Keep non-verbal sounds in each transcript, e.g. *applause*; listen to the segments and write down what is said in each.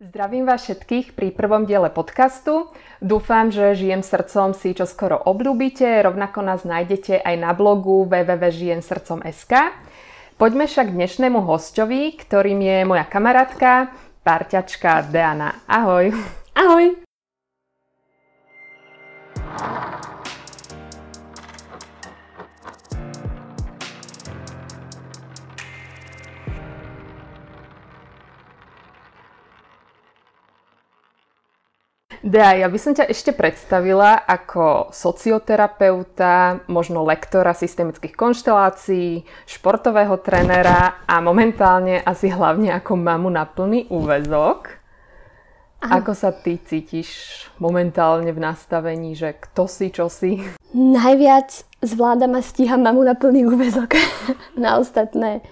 Zdravím vás všetkých pri prvom diele podcastu. Dúfam, že Žijem srdcom si čo skoro obľúbite, rovnako nás nájdete aj na blogu www.žijemsrdcom.sk. Poďme však k dnešnému hostovi, ktorým je moja kamarátka, parťačka Deana. Ahoj. Ahoj. Dea, ja by som ťa ešte predstavila ako socioterapeuta, možno lektora systemických konštelácií, športového trénera a momentálne asi hlavne ako mamu na plný úvezok. Aha. Ako sa ty cítiš momentálne v nastavení, že kto si, čo si? Najviac zvládam a stíham mamu na plný úvezok. *laughs* na ostatné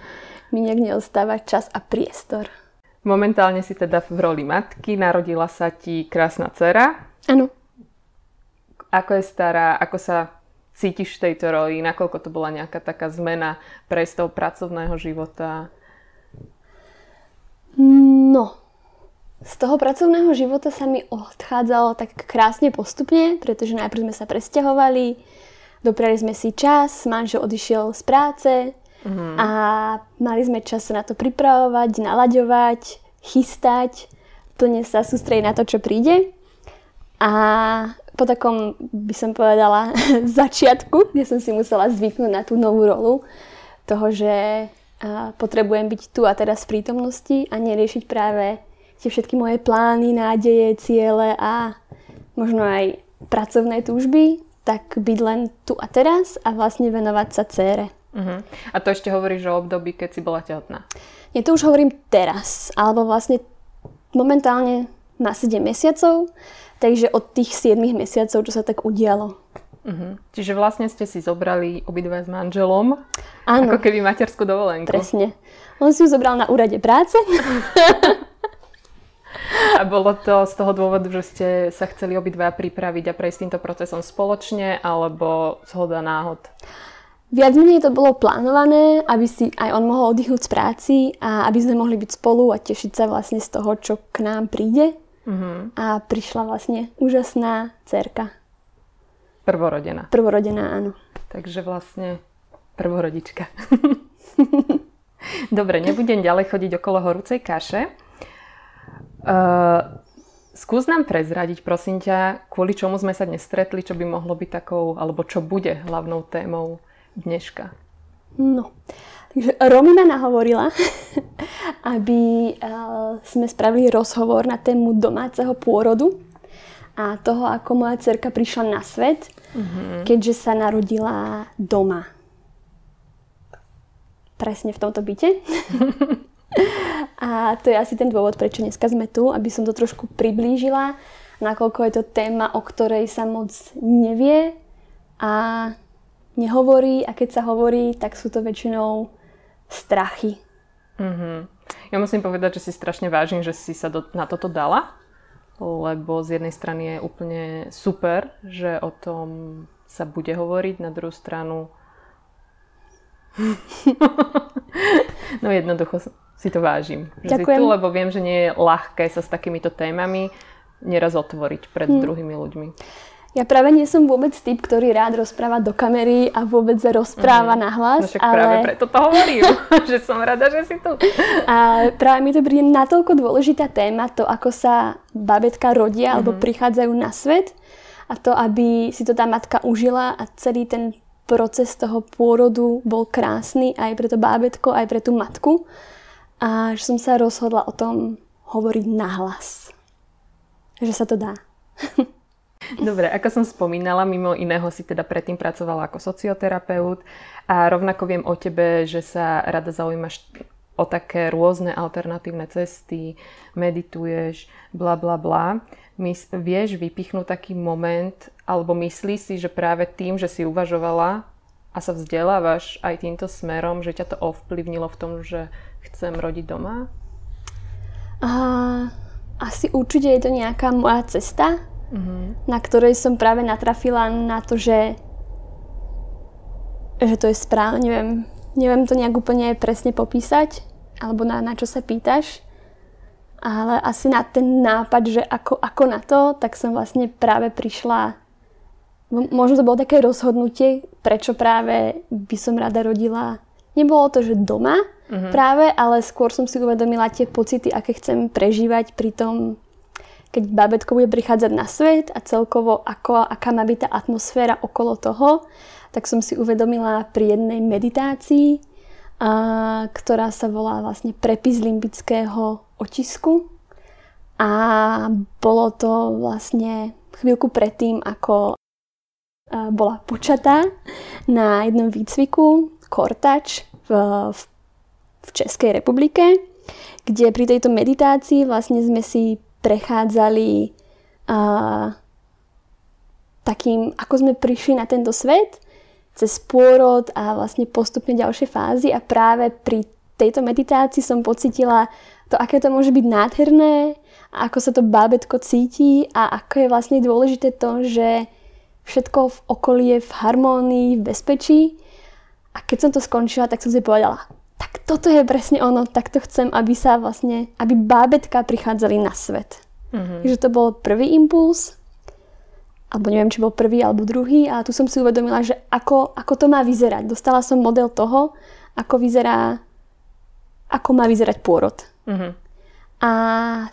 mi nejak neostáva čas a priestor. Momentálne si teda v roli matky, narodila sa ti krásna dcera. Áno. Ako je stará, ako sa cítiš v tejto roli, nakoľko to bola nejaká taká zmena pre z toho pracovného života? No, z toho pracovného života sa mi odchádzalo tak krásne postupne, pretože najprv sme sa presťahovali, doprali sme si čas, manžel odišiel z práce, Mm-hmm. A mali sme čas na to pripravovať, nalaďovať, chystať, plne sa sústrediť na to, čo príde. A po takom, by som povedala, *laughs* začiatku, kde som si musela zvyknúť na tú novú rolu, toho, že potrebujem byť tu a teraz v prítomnosti a neriešiť práve tie všetky moje plány, nádeje, ciele a možno aj pracovné túžby, tak byť len tu a teraz a vlastne venovať sa cére. Uh-huh. A to ešte hovoríš o období, keď si bola tehotná? Nie, to už hovorím teraz, alebo vlastne momentálne má 7 mesiacov, takže od tých 7 mesiacov, čo sa tak udialo. Uh-huh. Čiže vlastne ste si zobrali obidva s manželom, Áno. ako keby materskú dovolenku. Presne. On si ju zobral na úrade práce. *laughs* A bolo to z toho dôvodu, že ste sa chceli obidva pripraviť a prejsť týmto procesom spoločne, alebo zhoda náhod? Viac menej to bolo plánované, aby si aj on mohol oddychnúť z práci a aby sme mohli byť spolu a tešiť sa vlastne z toho, čo k nám príde. Mm-hmm. A prišla vlastne úžasná cerka. Prvorodená. Prvorodená, áno. Takže vlastne prvorodička. *laughs* Dobre, nebudem ďalej chodiť okolo horúcej kaše. Uh, skús nám prezradiť, prosím ťa, kvôli čomu sme sa dnes stretli, čo by mohlo byť takou, alebo čo bude hlavnou témou dneška? No, takže Romy ma nahovorila, *laughs* aby uh, sme spravili rozhovor na tému domáceho pôrodu a toho, ako moja cerka prišla na svet, mm-hmm. keďže sa narodila doma. Presne v tomto byte. *laughs* a to je asi ten dôvod, prečo dneska sme tu, aby som to trošku priblížila, nakoľko je to téma, o ktorej sa moc nevie a nehovorí a keď sa hovorí, tak sú to väčšinou strachy. Mm-hmm. Ja musím povedať, že si strašne vážim, že si sa do, na toto dala, lebo z jednej strany je úplne super, že o tom sa bude hovoriť, na druhú stranu *laughs* no jednoducho si to vážim, že Ďakujem. si tu, lebo viem, že nie je ľahké sa s takýmito témami neraz otvoriť pred hmm. druhými ľuďmi. Ja práve nie som vôbec typ, ktorý rád rozpráva do kamery a vôbec rozpráva mm. na hlas. No však ale... práve preto to hovorím, *laughs* že som rada, že si tu. A práve mi to príde natoľko dôležitá téma, to ako sa babetka rodia mm-hmm. alebo prichádzajú na svet a to, aby si to tá matka užila a celý ten proces toho pôrodu bol krásny aj pre to bábetko, aj pre tú matku. A že som sa rozhodla o tom hovoriť nahlas. Že sa to dá. *laughs* Dobre, ako som spomínala, mimo iného si teda predtým pracovala ako socioterapeut a rovnako viem o tebe, že sa rada zaujímaš o také rôzne alternatívne cesty, medituješ, bla bla bla. Vieš vypichnúť taký moment, alebo myslíš si, že práve tým, že si uvažovala a sa vzdelávaš aj týmto smerom, že ťa to ovplyvnilo v tom, že chcem rodiť doma? A, asi určite je to nejaká moja cesta, mm-hmm. na ktorej som práve natrafila na to, že, že to je správne. Neviem, neviem to nejak úplne presne popísať, alebo na, na čo sa pýtaš. ale asi na ten nápad, že ako, ako na to, tak som vlastne práve prišla možno to bolo také rozhodnutie, prečo práve by som rada rodila. Nebolo to, že doma uh-huh. práve, ale skôr som si uvedomila tie pocity, aké chcem prežívať pri tom, keď babetko bude prichádzať na svet a celkovo ako, aká má byť tá atmosféra okolo toho, tak som si uvedomila pri jednej meditácii, a, ktorá sa volá vlastne prepis limbického otisku. A bolo to vlastne chvíľku predtým, ako bola počatá na jednom výcviku Kortač v, v, v Českej republike, kde pri tejto meditácii vlastne sme si prechádzali a, takým, ako sme prišli na tento svet, cez pôrod a vlastne postupne ďalšie fázy a práve pri tejto meditácii som pocitila to, aké to môže byť nádherné ako sa to bábetko cíti a ako je vlastne dôležité to, že všetko v okolí je v harmónii, v bezpečí. A keď som to skončila, tak som si povedala, tak toto je presne ono, takto chcem, aby sa vlastne, aby bábetka prichádzali na svet. Mm-hmm. Takže to bol prvý impuls, alebo neviem, či bol prvý alebo druhý a tu som si uvedomila, že ako, ako to má vyzerať. Dostala som model toho, ako vyzerá, ako má vyzerať pôrod. Mm-hmm. A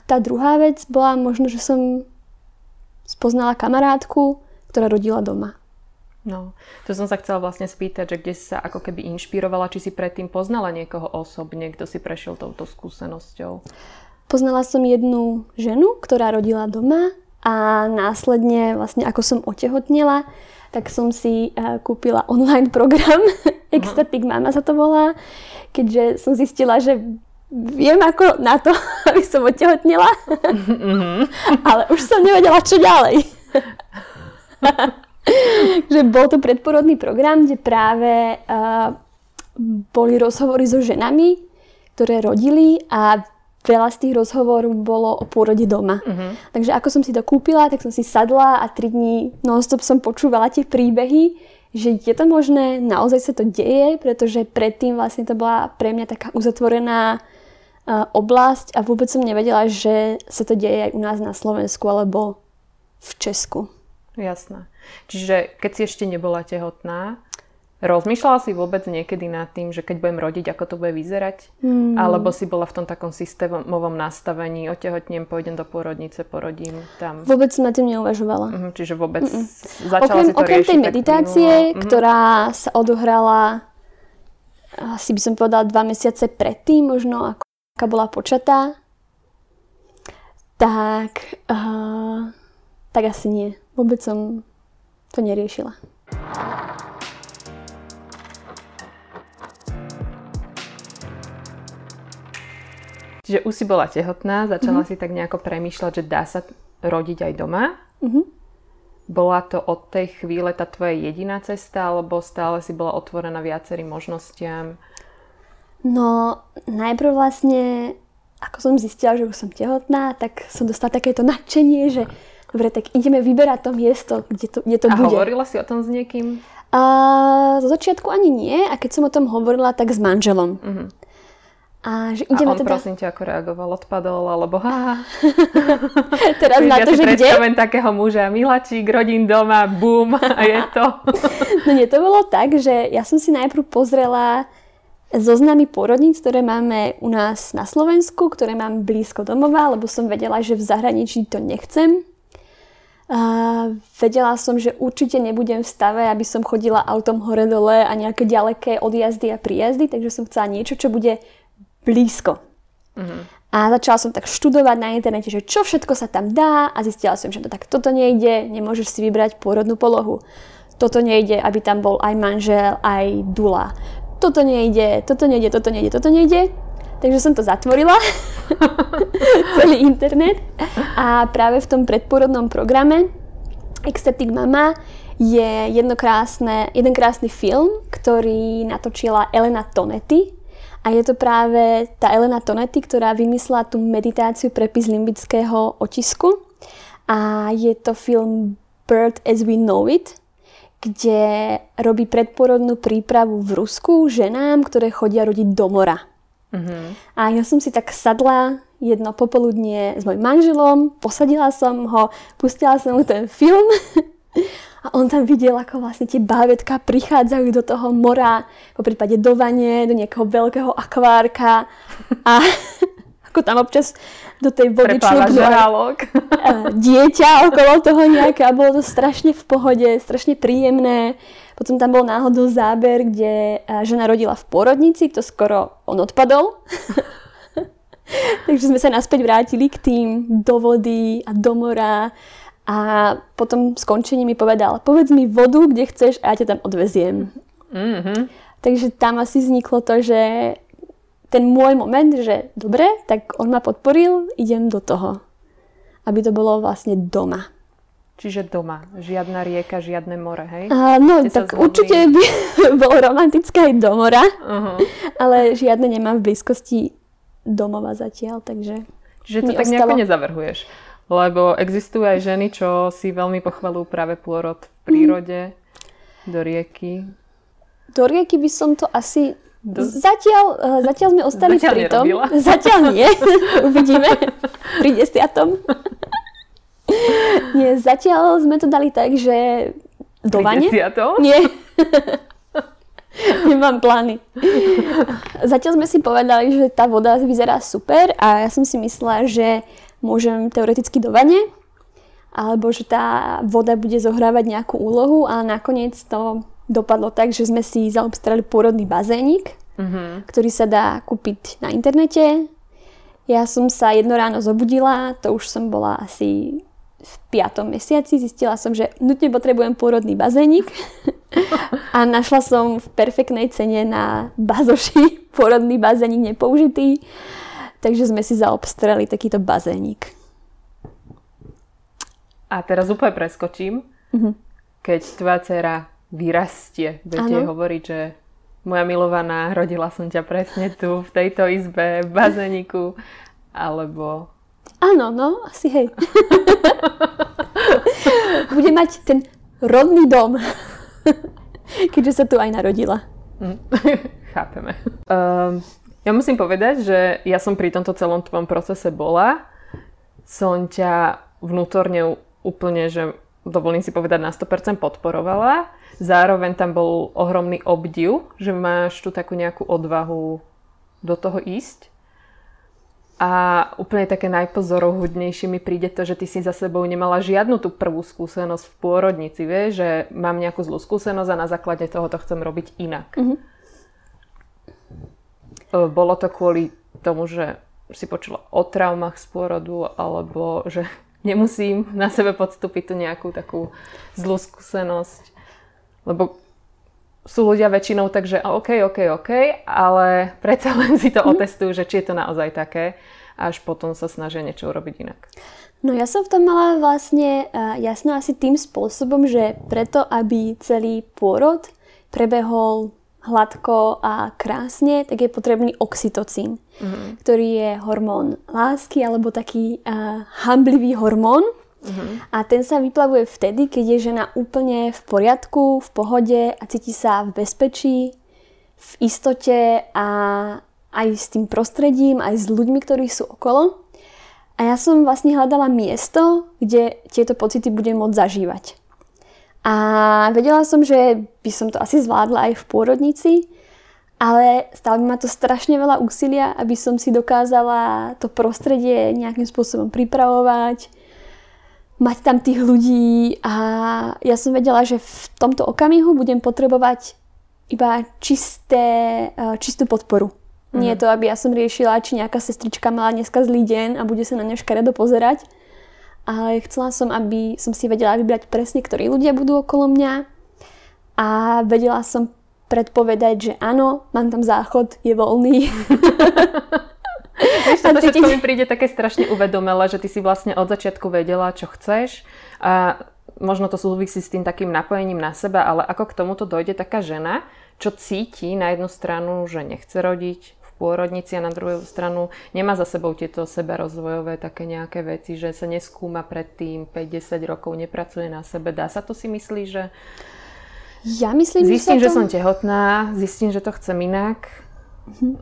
tá druhá vec bola možno, že som spoznala kamarátku, ktorá rodila doma. No, to som sa chcela vlastne spýtať, že kde si sa ako keby inšpirovala, či si predtým poznala niekoho osobne, kto si prešiel touto skúsenosťou? Poznala som jednu ženu, ktorá rodila doma a následne vlastne ako som otehotnela, tak som si uh, kúpila online program, *laughs* Ecstatic Mama sa to volá, keďže som zistila, že viem ako na to, *laughs* aby som otehotnela, mm-hmm. *laughs* ale už som nevedela, čo ďalej. *laughs* že bol to predporodný program, kde práve uh, boli rozhovory so ženami, ktoré rodili a veľa z tých rozhovorov bolo o pôrode doma. Uh-huh. Takže ako som si to kúpila, tak som si sadla a tri dní non-stop som počúvala tie príbehy, že je to možné, naozaj sa to deje, pretože predtým vlastne to bola pre mňa taká uzatvorená uh, oblasť a vôbec som nevedela, že sa to deje aj u nás na Slovensku alebo v Česku. Jasné. Čiže keď si ešte nebola tehotná, rozmýšľala si vôbec niekedy nad tým, že keď budem rodiť, ako to bude vyzerať? Hmm. Alebo si bola v tom takom systémovom nastavení, otehotnem, pôjdem do pôrodnice, porodím tam? Vôbec som nad tým neuvažovala. Uh-huh, čiže vôbec Mm-mm. začala okrem, si to Okrem tej meditácie, uh-huh. ktorá sa odohrala asi by som povedala dva mesiace predtým, možno ako aká bola počatá, tak, uh, tak asi nie. Vôbec som to neriešila. Čiže už si bola tehotná, začala mm-hmm. si tak nejako premýšľať, že dá sa rodiť aj doma. Mm-hmm. Bola to od tej chvíle tá tvoja jediná cesta, alebo stále si bola otvorená viacerým možnostiam? No, najprv vlastne, ako som zistila, že už som tehotná, tak som dostala takéto nadšenie, že dobre, tak ideme vyberať to miesto, kde to, kde to a bude. A hovorila si o tom s niekým? A, zo začiatku ani nie a keď som o tom hovorila, tak s manželom. Uh-huh. A, že ideme a on teda... prosím ťa ako reagoval, odpadol, alebo ha. *laughs* Teraz na to, ja že kde? takého muža, milačík, rodín doma, bum, a je *laughs* to. no nie, to bolo tak, že ja som si najprv pozrela zoznamy porodníc, ktoré máme u nás na Slovensku, ktoré mám blízko domova, lebo som vedela, že v zahraničí to nechcem. A vedela som, že určite nebudem v stave, aby som chodila autom hore-dole a nejaké ďaleké odjazdy a príjazdy, takže som chcela niečo, čo bude blízko. Uh-huh. A začala som tak študovať na internete, že čo všetko sa tam dá a zistila som, že to tak toto nejde, nemôžeš si vybrať pôrodnú polohu. Toto nejde, aby tam bol aj manžel, aj dula. Toto nejde, toto nejde, toto nejde, toto nejde. Takže som to zatvorila, *laughs* celý internet. A práve v tom predporodnom programe Ecstatic Mama je jedno krásne, jeden krásny film, ktorý natočila Elena Tonetti. A je to práve tá Elena Tonetti, ktorá vymyslela tú meditáciu prepis limbického otisku. A je to film Bird as we know it, kde robí predporodnú prípravu v Rusku ženám, ktoré chodia rodiť do mora. Uh-huh. A ja som si tak sadla jedno popoludnie s mojim manželom, posadila som ho, pustila som mu ten film *laughs* a on tam videl, ako vlastne tie bávetka prichádzajú do toho mora, po prípade do vane, do nejakého veľkého akvárka a *laughs* ako tam občas do tej vody *laughs* dieťa okolo toho nejaké a bolo to strašne v pohode, strašne príjemné. Potom tam bol náhodou záber, kde žena rodila v porodnici, to skoro on odpadol. *laughs* Takže sme sa naspäť vrátili k tým do vody a do mora a potom skončení mi povedal, povedz mi vodu, kde chceš a ja ťa tam odveziem. Mm-hmm. Takže tam asi vzniklo to, že ten môj moment, že dobre, tak on ma podporil, idem do toho. Aby to bolo vlastne doma. Čiže doma. Žiadna rieka, žiadne more, hej? Uh, no, Ste tak určite by *laughs* bolo romantické aj do mora, uh-huh. ale žiadne nemám v blízkosti domova zatiaľ, takže... Čiže to tak ostalo... nejako nezavrhuješ? Lebo existujú aj ženy, čo si veľmi pochvalujú práve pôrod v prírode, mm. do rieky. Do rieky by som to asi do... Zatiaľ, uh, zatiaľ sme ostali zatiaľ pri tom. Zatiaľ nie. *laughs* Uvidíme pri desiatom. *laughs* nie, zatiaľ sme to dali tak, že do vane. Nie. *laughs* Nemám plány. Zatiaľ sme si povedali, že tá voda vyzerá super a ja som si myslela, že môžem teoreticky do vane, alebo že tá voda bude zohrávať nejakú úlohu a nakoniec to dopadlo tak, že sme si zaobstarali pôrodný bazénik, mm-hmm. ktorý sa dá kúpiť na internete. Ja som sa jedno ráno zobudila, to už som bola asi v piatom mesiaci. Zistila som, že nutne potrebujem pôrodný bazénik *laughs* a našla som v perfektnej cene na bazoši *laughs* pôrodný bazénik nepoužitý, takže sme si zaobstarali takýto bazénik. A teraz úplne preskočím. Mm-hmm. Keď tvoja dcera vyrastie. Budete jej hovoriť, že moja milovaná, rodila som ťa presne tu, v tejto izbe, v bazeniku, alebo... Áno, no, asi hej. *laughs* Bude mať ten rodný dom, *laughs* keďže sa tu aj narodila. Mm. *laughs* Chápeme. Um, ja musím povedať, že ja som pri tomto celom tvojom procese bola. Som ťa vnútorne úplne, že dovolím si povedať, na 100% podporovala. Zároveň tam bol ohromný obdiv, že máš tu takú nejakú odvahu do toho ísť. A úplne také najpozorohudnejšie mi príde to, že ty si za sebou nemala žiadnu tú prvú skúsenosť v pôrodnici, vieš, že mám nejakú zlú skúsenosť a na základe toho to chcem robiť inak. Mm-hmm. Bolo to kvôli tomu, že si počula o traumách z pôrodu, alebo že *laughs* nemusím na sebe podstúpiť tú nejakú takú zlú skúsenosť. Lebo sú ľudia väčšinou takže OK, OK, OK, ale predsa len si to mhm. otestujú, že či je to naozaj také a až potom sa snažia niečo urobiť inak. No ja som v tom mala vlastne uh, jasno asi tým spôsobom, že preto, aby celý pôrod prebehol hladko a krásne, tak je potrebný oxytocín, mm-hmm. ktorý je hormón lásky alebo taký uh, hamblivý hormón. Mm-hmm. A ten sa vyplavuje vtedy, keď je žena úplne v poriadku, v pohode a cíti sa v bezpečí, v istote a aj s tým prostredím, aj s ľuďmi, ktorí sú okolo. A ja som vlastne hľadala miesto, kde tieto pocity budem môcť zažívať. A vedela som, že by som to asi zvládla aj v pôrodnici, ale stále ma to strašne veľa úsilia, aby som si dokázala to prostredie nejakým spôsobom pripravovať, mať tam tých ľudí a ja som vedela, že v tomto okamihu budem potrebovať iba čisté, eh, čistú podporu. Mm. Nie mhm. to, aby ja som riešila, či nejaká sestrička mala dneska zlý deň a bude sa na ňa škaredo pozerať, ale chcela som, aby som si vedela vybrať presne, ktorí ľudia budú okolo mňa a vedela som predpovedať, že áno, mám tam záchod, je voľný. *laughs* Vieš, to všetko mi príde také strašne uvedomelé, že ty si vlastne od začiatku vedela, čo chceš a možno to súvisí s tým takým napojením na seba, ale ako k tomuto dojde taká žena, čo cíti na jednu stranu, že nechce rodiť, pôrodnici a na druhú stranu nemá za sebou tieto seberozvojové také nejaké veci, že sa neskúma predtým 5-10 rokov, nepracuje na sebe. Dá sa to si myslí, že ja myslím, zistím, že, že som tehotná, zistím, že to chcem inak. Mhm.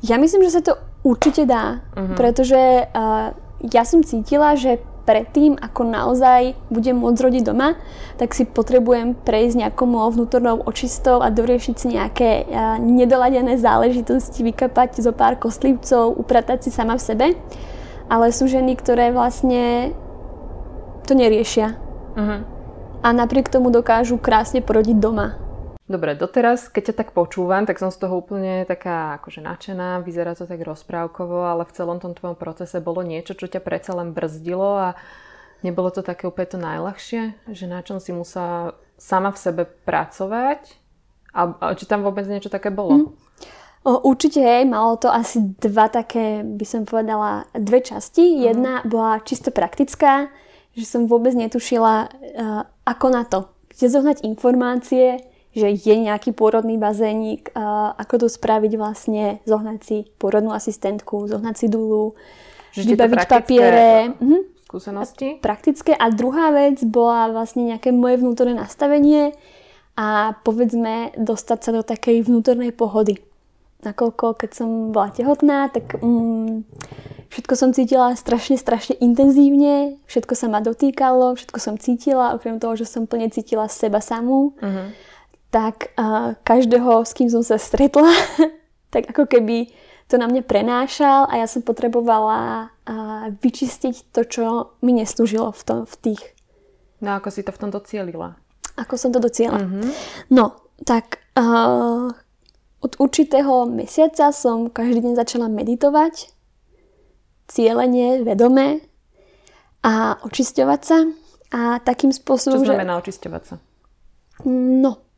Ja myslím, že sa to Určite dá, uh-huh. pretože uh, ja som cítila, že predtým, ako naozaj budem môcť rodiť doma, tak si potrebujem prejsť nejakou vnútornou očistou a doriešiť si nejaké uh, nedoladené záležitosti, vykapať zo pár kostlivcov, upratať si sama v sebe. Ale sú ženy, ktoré vlastne to neriešia. Uh-huh. A napriek tomu dokážu krásne porodiť doma. Dobre, doteraz, keď ťa tak počúvam, tak som z toho úplne taká akože nadšená, vyzerá to tak rozprávkovo, ale v celom tom tvojom procese bolo niečo, čo ťa predsa len brzdilo a nebolo to také úplne to najľahšie, že na čom si musela sama v sebe pracovať a, a či tam vôbec niečo také bolo? Mm. Určite hej, malo to asi dva také, by som povedala, dve časti. Mm. Jedna bola čisto praktická, že som vôbec netušila, uh, ako na to. Kde zohnať informácie, že je nejaký pôrodný bazénik, ako to spraviť vlastne, zohnať si pôrodnú asistentku, zohnať si dulu, že vybaviť papiere. Mhm. Skúsenosti? Praktické. A druhá vec bola vlastne nejaké moje vnútorné nastavenie a povedzme dostať sa do takej vnútornej pohody. Nakoľko, keď som bola tehotná, tak mm, všetko som cítila strašne, strašne intenzívne, všetko sa ma dotýkalo, všetko som cítila, okrem toho, že som plne cítila seba samú. Uh-huh tak uh, každého, s kým som sa stretla, *laughs* tak ako keby to na mňa prenášal a ja som potrebovala uh, vyčistiť to, čo mi neslúžilo v, tom, v tých. No ako si to v tom docielila? Ako som to dociela? Mm-hmm. No, tak uh, od určitého mesiaca som každý deň začala meditovať, cieľenie, vedomé a očisťovať sa. A takým spôsobom, Čo znamená že... očisťovať sa? No,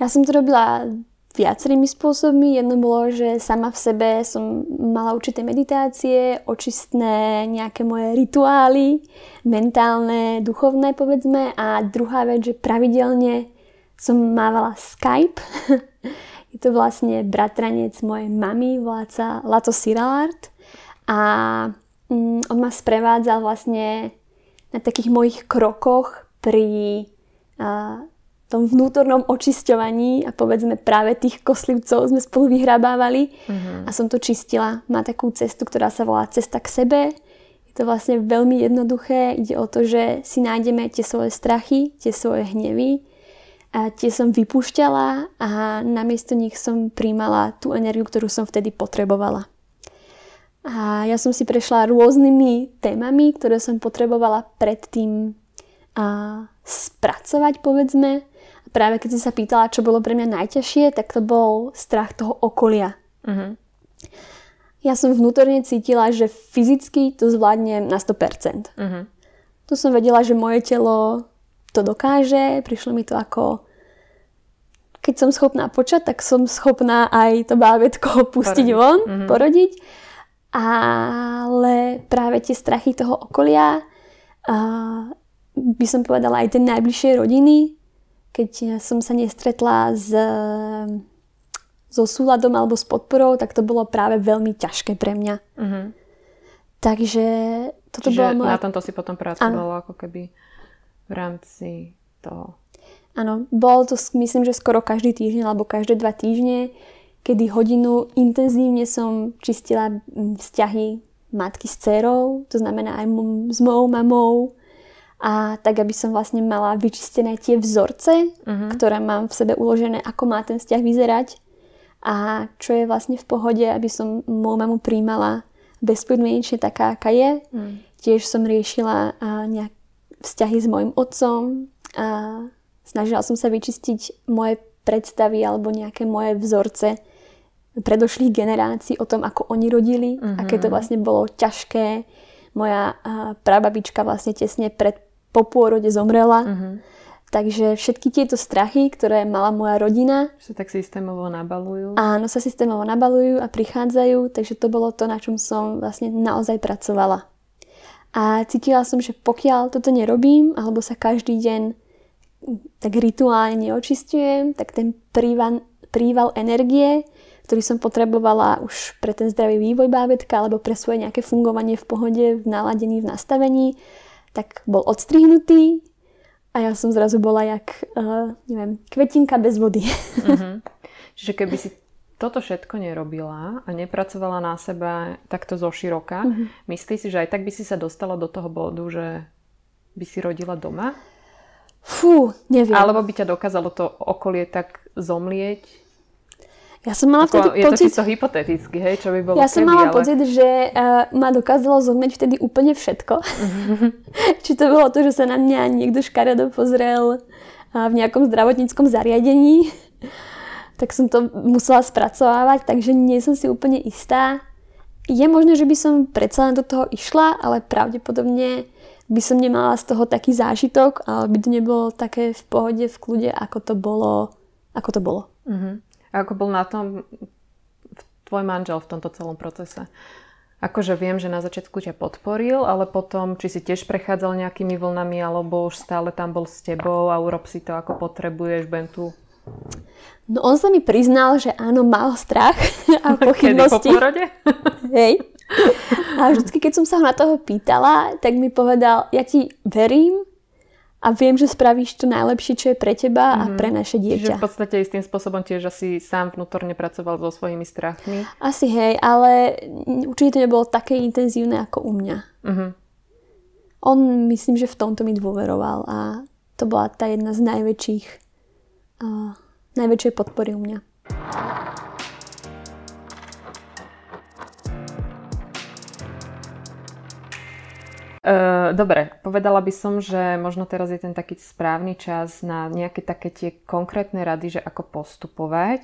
ja som to robila viacerými spôsobmi. Jedno bolo, že sama v sebe som mala určité meditácie, očistné nejaké moje rituály, mentálne, duchovné povedzme. A druhá vec, že pravidelne som mávala Skype. *laughs* Je to vlastne bratranec mojej mamy, volá Lato Siralart. A mm, on ma sprevádzal vlastne na takých mojich krokoch pri tom vnútornom očisťovaní a povedzme práve tých koslivcov sme spolu vyhrabávali uh-huh. a som to čistila. Má takú cestu, ktorá sa volá Cesta k sebe. Je to vlastne veľmi jednoduché. Ide o to, že si nájdeme tie svoje strachy, tie svoje hnevy a tie som vypúšťala a namiesto nich som príjmala tú energiu, ktorú som vtedy potrebovala. A ja som si prešla rôznymi témami, ktoré som potrebovala predtým a spracovať, povedzme práve keď si sa pýtala, čo bolo pre mňa najťažšie, tak to bol strach toho okolia. Uh-huh. Ja som vnútorne cítila, že fyzicky to zvládnem na 100%. Uh-huh. Tu som vedela, že moje telo to dokáže, prišlo mi to ako keď som schopná počať, tak som schopná aj to bábätko *laughs* pustiť porodiť. von, mm-hmm. porodiť. Ale práve tie strachy toho okolia, uh, by som povedala aj tie najbližšie rodiny, keď som sa nestretla s, so súladom alebo s podporou, tak to bolo práve veľmi ťažké pre mňa. Uh-huh. Takže toto Čiže bolo moja... na tomto si potom pracovala ako keby v rámci toho. Áno, bolo to myslím, že skoro každý týždeň alebo každé dva týždne, kedy hodinu intenzívne som čistila vzťahy matky s dcerou, to znamená aj s mojou mamou, a tak, aby som vlastne mala vyčistené tie vzorce, uh-huh. ktoré mám v sebe uložené, ako má ten vzťah vyzerať a čo je vlastne v pohode, aby som moju mamu príjmala bezpodmienečne taká, aká je. Uh-huh. Tiež som riešila uh, nejak vzťahy s mojim otcom a snažila som sa vyčistiť moje predstavy alebo nejaké moje vzorce predošlých generácií o tom, ako oni rodili, uh-huh. aké to vlastne bolo ťažké. Moja uh, prababička vlastne tesne pred po pôrode zomrela. Uh-huh. Takže všetky tieto strachy, ktoré mala moja rodina... Sa tak systémovo nabalujú. Áno, sa systémovo nabalujú a prichádzajú, takže to bolo to, na čom som vlastne naozaj pracovala. A cítila som, že pokiaľ toto nerobím, alebo sa každý deň tak rituálne neočistujem, tak ten príval, príval energie, ktorý som potrebovala už pre ten zdravý vývoj bábetka alebo pre svoje nejaké fungovanie v pohode, v naladení, v nastavení, tak bol odstrihnutý a ja som zrazu bola jak, uh, neviem, kvetinka bez vody. Uh-huh. *laughs* Čiže keby si toto všetko nerobila a nepracovala na seba takto zo široka, Mhm. myslíš si, že aj tak by si sa dostala do toho bodu, že by si rodila doma? Fú, neviem. Alebo by ťa dokázalo to okolie tak zomlieť? Ja som mala vtedy je to pocit, čisto hypoteticky, hej, čo by bolo ja som mala ale... pocit, že uh, ma dokázalo zomrieť vtedy úplne všetko. *laughs* Či to bolo to, že sa na mňa niekto škaredo pozrel uh, v nejakom zdravotníckom zariadení, tak som to musela spracovávať, takže nie som si úplne istá. Je možné, že by som predsa len do toho išla, ale pravdepodobne by som nemala z toho taký zážitok, ale by to nebolo také v pohode, v kľude, ako to bolo. Ako to bolo. Uh-huh. A ako bol na tom tvoj manžel v tomto celom procese? Akože viem, že na začiatku ťa podporil, ale potom, či si tiež prechádzal nejakými vlnami, alebo už stále tam bol s tebou a urob si to, ako potrebuješ, budem tu. No on sa mi priznal, že áno, mal strach *laughs* a Kedy po pochybnosti. porode? *laughs* Hej. A vždycky, keď som sa ho na toho pýtala, tak mi povedal, ja ti verím a viem, že spravíš to najlepšie, čo je pre teba a pre naše Čiže dieťa. v podstate istým spôsobom tiež asi sám vnútorne pracoval so svojimi strachmi. Asi hej, ale určite to nebolo také intenzívne ako u mňa. Uh-huh. On myslím, že v tomto mi dôveroval a to bola tá jedna z najväčších uh, najväčšej podpory u mňa. Dobre, povedala by som, že možno teraz je ten taký správny čas na nejaké také tie konkrétne rady, že ako postupovať.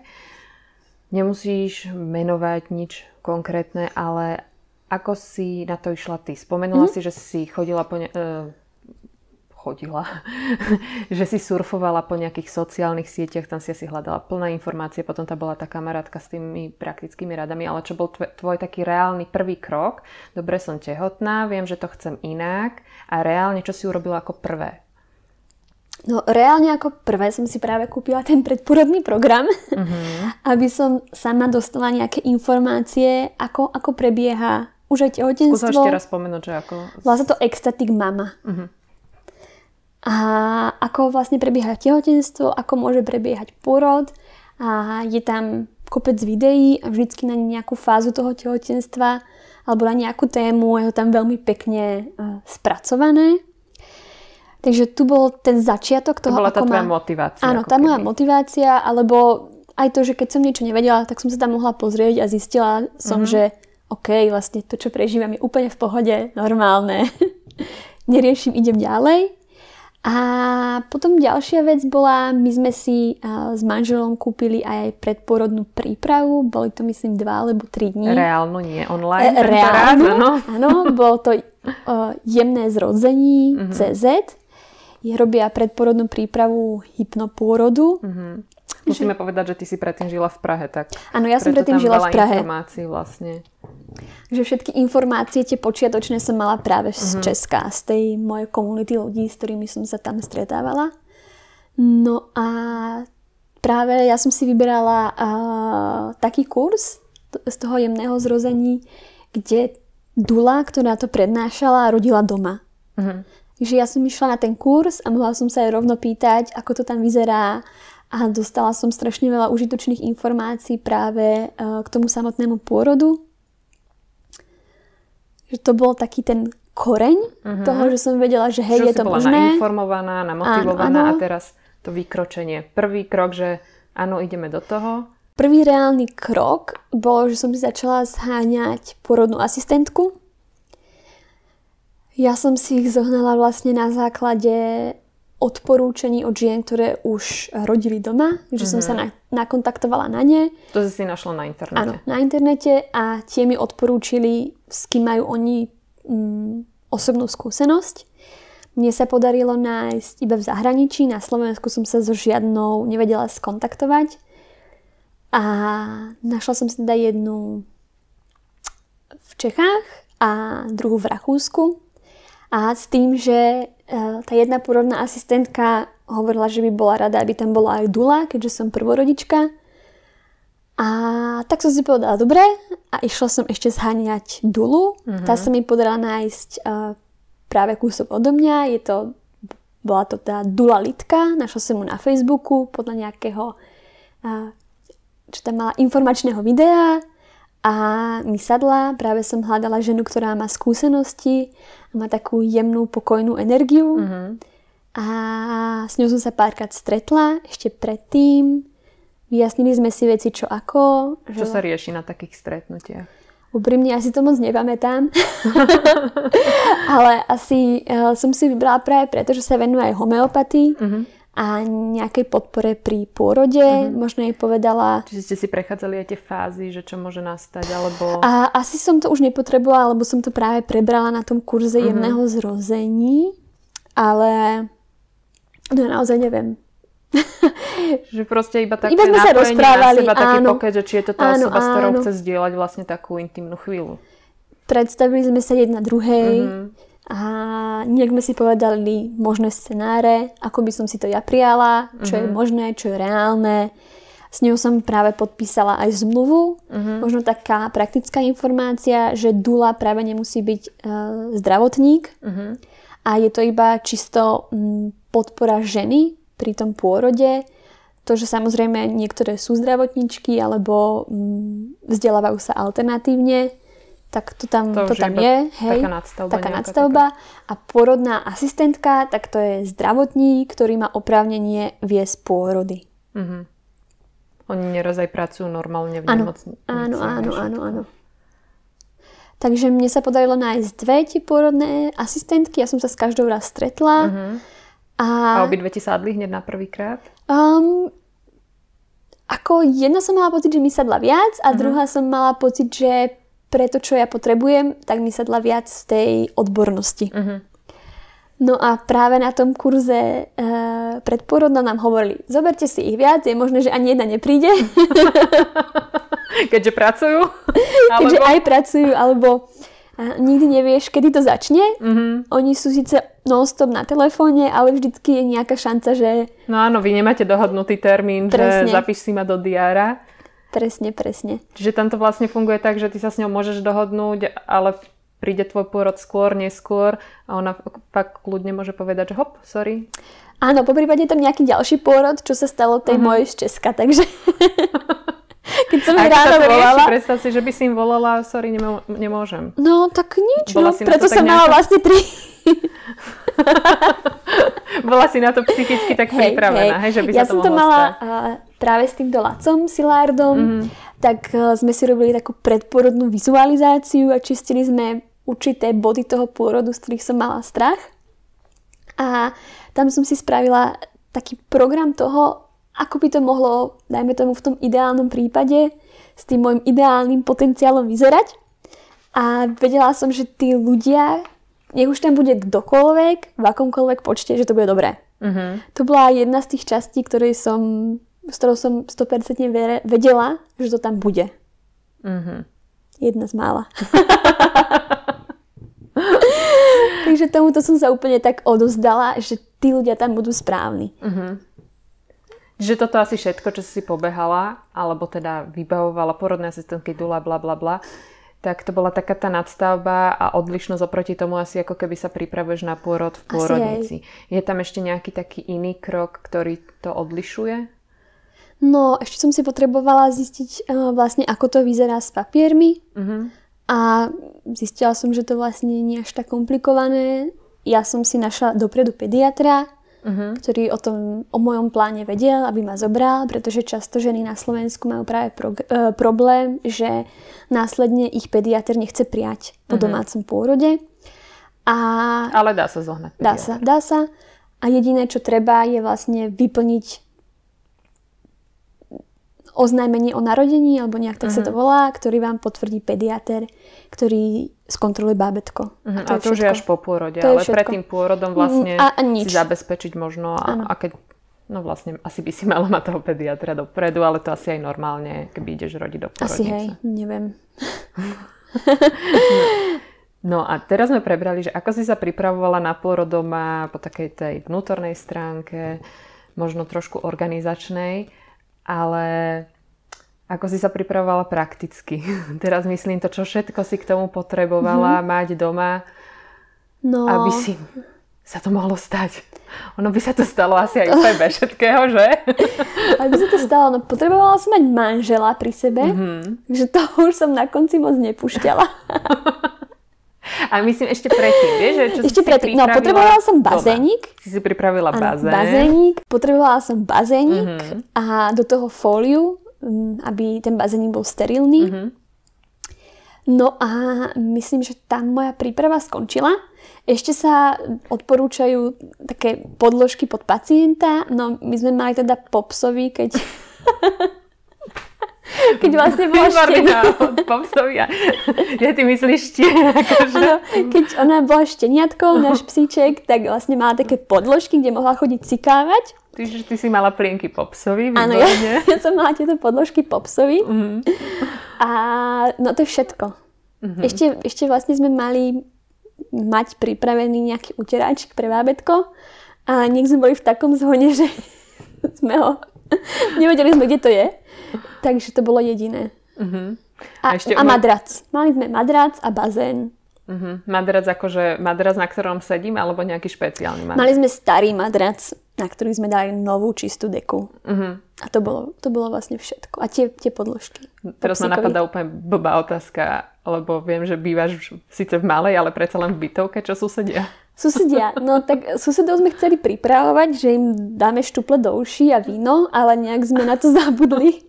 Nemusíš menovať nič konkrétne, ale ako si na to išla ty? Spomenula mm-hmm. si, že si chodila po ne- uh, chodila, *laughs* že si surfovala po nejakých sociálnych sieťach, tam si asi hľadala plné informácie, potom tam bola tá kamarátka s tými praktickými radami, ale čo bol tvoj, taký reálny prvý krok? Dobre, som tehotná, viem, že to chcem inak a reálne, čo si urobila ako prvé? No reálne ako prvé som si práve kúpila ten predporodný program, Uh-huh. *laughs* aby som sama dostala nejaké informácie, ako, ako prebieha už aj Skúsa tehotenstvo. ešte raz spomenúť, že ako... Volá sa to Ecstatic Mama. Uh-huh. A ako vlastne prebieha tehotenstvo, ako môže prebiehať porod. A je tam kopec videí a vždycky na nejakú fázu toho tehotenstva alebo na nejakú tému je to tam veľmi pekne uh, spracované. Takže tu bol ten začiatok To toho, bola tá tvoja motivácia. Áno, tá moja motivácia, alebo aj to, že keď som niečo nevedela, tak som sa tam mohla pozrieť a zistila som, Mhm. že OK, vlastne to, čo prežívam, je úplne v pohode, normálne. *laughs* Neriešim, idem ďalej. A potom ďalšia vec bola, my sme si s manželom kúpili aj predporodnú prípravu, boli to myslím dva alebo tri dní. Reálnu, nie online. E, reálnu, áno. áno, bolo to uh, jemné zrodzení Mhm. CZ. Je robia predporodnú prípravu hypnopôrodu. Mhm. Musíme povedať, že ty si predtým žila v Prahe, tak Áno, ja som predtým žila v Prahe. informácií vlastne. Že všetky informácie, tie počiatočné som mala práve z Česka, z tej mojej komunity ľudí, s ktorými som sa tam stretávala. No a práve ja som si vyberala uh, taký kurz z toho jemného zrození, kde Dula, ktorá to prednášala, rodila doma. Mhm. Takže ja som išla na ten kurz a mohla som sa aj rovno pýtať, ako to tam vyzerá a dostala som strašne veľa užitočných informácií práve uh, k tomu samotnému pôrodu. Že to bol taký ten koreň uh-huh. toho, že som vedela, že hej. Že je to bola možné. nainformovaná, namotivovaná Áno, a teraz to vykročenie. Prvý krok, že áno, ideme do toho. Prvý reálny krok bolo, že som si začala zháňať porodnú asistentku. Ja som si ich zohnala vlastne na základe odporúčení od žien, ktoré už rodili doma, že som sa na, nakontaktovala na ne. To si si našla na internete. Áno, na internete a tie mi odporúčili, s kým majú oni mm, osobnú skúsenosť. Mne sa podarilo nájsť iba v zahraničí, na Slovensku som sa so žiadnou nevedela skontaktovať. A našla som si teda jednu v Čechách a druhú v Rakúsku. A s tým, že tá jedna porodná asistentka hovorila, že by bola rada, aby tam bola aj Dula, keďže som prvorodička. A tak som si povedala, dobre, a išla som ešte zháňať Dulu. Tá sa mi podarila nájsť uh, práve kúsok odo mňa. Je to, bola to tá Dula Litka, našla som mu na Facebooku podľa nejakého uh, čo tam mala informačného videa a mi sadla. Práve som hľadala ženu, ktorá má skúsenosti a má takú jemnú, pokojnú energiu. Mhm. A s ňou som sa párkrát stretla ešte predtým. Vyjasnili sme si veci čo ako. Čo sa rieši na takých stretnutiach? Úprimne, asi to moc nepamätám. *laughs* *laughs* Ale asi uh, som si vybrala práve preto, že sa venuje aj homeopatii Mhm. A nejakej podpore pri pôrode. Mhm. Možno jej povedala... Čiže ste si prechádzali aj tie fázy, že čo môže nastať, alebo... A asi som to už nepotrebovala, lebo som to práve prebrala na tom kurze Mhm. jemného zrození. Ale no naozaj neviem. *laughs* Že proste iba také Iba sme sa rozprávali, na seba, taký áno. pokec, že či je to tá Áno, osoba, s ktorou áno. chce zdieľať vlastne takú intimnú chvíľu. Predstavili sme sa jedna druhej Mhm. A nejak sme si povedali možné scenáre, ako by som si to ja prijala, čo Mhm. je možné, čo je reálne. S ňou som práve podpísala aj zmluvu. Mhm. Možno taká praktická informácia, že Dula práve nemusí byť e, zdravotník Mhm. a je to iba čisto mm, podpora ženy pri tom pôrode. To, že samozrejme niektoré sú zdravotničky alebo mm, vzdelávajú sa alternatívne, tak to tam, To to, tam je. Hej, taká nadstavba Taká nadstavba. A porodná asistentka, tak to je zdravotník, ktorý má oprávnenie viesť pôrody. Mhm. Oni neraz aj pracujú normálne v nemocnici. áno, áno, áno, áno. Takže mne sa podarilo nájsť dve tie pôrodné asistentky. Ja som sa s každou raz stretla. Mhm. A, A obidve ti sadli hneď na prvýkrát? um, ako jedna som mala pocit, že mi sadla viac a druhá som mala pocit, že pre to, čo ja potrebujem, tak mi sadla viac v tej odbornosti. Mhm. No a práve na tom kurze e, predporodnom nám hovorili, zoberte si ich viac, je možné, že ani jedna nepríde, *laughs* Keďže pracujú? *laughs* keďže Alebo... aj pracujú, alebo e, nikdy nevieš, kedy to začne. Mhm. Oni sú síce non-stop na telefóne, ale vždycky je nejaká šanca, že No áno, vy nemáte dohodnutý termín, Presne. že zapíš si ma do diára. Presne, presne. Čiže tam to vlastne funguje tak, že ty sa s ňou môžeš dohodnúť, ale príde tvoj pôrod skôr, neskôr a ona fakt kľudne môže povedať, že hop, sorry. Áno, po prípade tam nejaký ďalší pôrod, čo sa stalo tej mojej z Česka, takže *laughs* keď som jej ráno rieši, volala, predstav si, že by si im volala, sorry, nemô- nemôžem. no tak nič, Bola no, preto som mala nejaká- vlastne tri. *laughs* Bola si na to psychicky tak pripravená, hej, že by ja sa to som to mala uh, práve s týmto Lacom Silárdom, Mhm. tak uh, sme si robili takú predporodnú vizualizáciu a čistili sme určité body toho pôrodu, z ktorých som mala strach. A tam som si spravila taký program toho, ako by to mohlo, dajme tomu v tom ideálnom prípade, s tým môjim ideálnym potenciálom vyzerať. A vedela som, že tí ľudia, nech už tam bude kdokoľvek, v akomkoľvek počte, že to bude dobré. Mhm. To bola jedna z tých častí, ktorej som, s ktorou som 100% vere- vedela, že to tam bude. Mhm. Jedna z mála. *laughs* Takže tomuto som sa úplne tak odozdala, že tí ľudia tam budú správni. Čiže toto asi všetko, čo si pobehala, alebo teda vybavovala porodné asistentky, dula, bla, bla, bla, tak to bola taká tá nadstavba a odlišnosť oproti tomu asi ako keby sa pripravuješ na pôrod v pôrodnici. Je tam ešte nejaký taký iný krok, ktorý to odlišuje? No, ešte som si potrebovala zistiť uh, vlastne, ako to vyzerá s papiermi. Mhm. A zistila som, že to vlastne nie je až tak komplikované. Ja som si našla dopredu pediatra, Mhm. ktorý o tom, o mojom pláne vedel, aby ma zobral, pretože často ženy na Slovensku majú práve pro, e, problém, že následne ich pediatr nechce prijať po domácom pôrode. A Ale dá sa zohnať. dá pediatra. sa, dá sa. A jediné, čo treba, je vlastne vyplniť oznámenie o narodení, alebo nejak tak sa to volá, ktorý vám potvrdí pediater, ktorý skontroluje bábätko. Mhm, to a to už je až po pôrode, To ale pred tým pôrodom vlastne Mm, a- a nič. si zabezpečiť možno a, a keď No vlastne asi by si *laughs* mala mať toho pediatra dopredu, ale to asi aj normálne, keby ideš rodiť do pôrodnice. Asi hej, neviem. *laughs* No a teraz sme prebrali, že ako si sa pripravovala na pôrod doma po takej tej vnútornej stránke, možno trošku organizačnej, ale ako si sa pripravovala prakticky. *laughs* Teraz myslím to, čo všetko si k tomu potrebovala mm-hmm. mať doma, No, aby si sa to mohlo stať? Ono by sa to stalo asi aj úplne bez všetkého, že? *laughs* Ak by sa to stalo, no potrebovala som mať manžela pri sebe, mm-hmm. takže to už som na konci moc nepúšťala. *laughs* A myslím ešte predtým, vieš? Že čo ešte predtým, no potrebovala som bazénik. Si si pripravila bazén. bazénik, potrebovala som bazénik mm-hmm. a do toho fóliu, mm, aby ten bazénik bol sterilný. Mm-hmm. No a myslím, že tam moja príprava skončila. Ešte sa odporúčajú také podložky pod pacienta, no my sme mali teda popsovi, keď... *laughs* *laughs* keď vlastne bola štenia. popsovia. Ja *laughs* ty myslíš štien, *laughs* akože... Ano, keď ona bola šteniatkou, náš psíček, tak vlastne mala také podložky, kde mohla chodiť cikávať. Ty, ty si mala plienky popsovi, Áno, ja, ja som mala tieto podložky popsovi. Mm-hmm. A no to je všetko. Mm-hmm. Ešte, ešte vlastne sme mali mať pripravený nejaký uteráčik pre bábetko a nech sme boli v takom zhone, že sme ho... Nevedeli sme, kde to je. Takže to bolo jediné. Uh-huh. A, a, ešte a madrac. Mali sme madrac a bazén. Uh-huh. Madrac akože madrac, na ktorom sedím, alebo nejaký špeciálny madrac? Mali sme starý madrac, na ktorý sme dali novú čistú deku. Uh-huh. A to bolo, to bolo vlastne všetko. A tie, tie podložky. Teraz ma napadá úplne blbá otázka lebo viem, že bývaš síce v malej, ale predsa len v bytovke, čo susedia. Susedia, no tak susedov sme chceli pripravovať, že im dáme štuple do uší a víno, ale nejak sme na to *laughs* zabudli.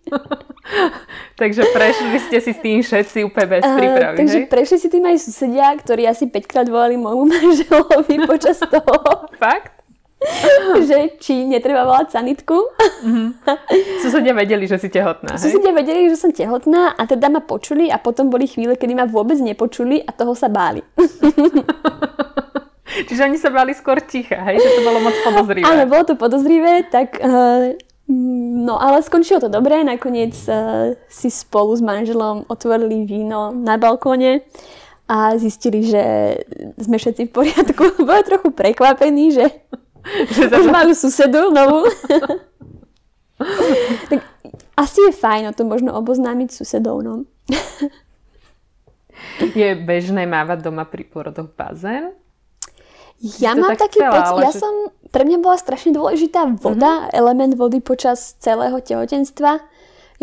takže prešli ste si s tým všetci úplne bez prípravy, uh, Takže hej? prešli si tým aj susedia, ktorí asi 5 krát volali môjmu *laughs* manželovi počas toho. Fakt? že či netreba volať sanitku. Mm-hmm. Susedia vedeli, že si tehotná, hej? Susedia vedeli, že som tehotná a teda ma počuli a potom boli chvíle, kedy ma vôbec nepočuli a toho sa báli. *laughs* Čiže oni sa báli skôr ticha, hej? Že to bolo moc podozrivé. Áno, bolo to podozrivé, tak... Uh, no ale skončilo to dobre, nakoniec uh, si spolu s manželom otvorili víno na balkóne a zistili, že sme všetci v poriadku. *laughs* Boli trochu prekvapení, že *laughs* že Už majú susedu novú. *laughs* tak asi je fajn o to možno oboznámiť susedov, no. je bežné mávať doma pri porodoch bazén? Ja mám tak taký pocit, ja že... som, pre mňa bola strašne dôležitá voda, mm-hmm. element vody počas celého tehotenstva.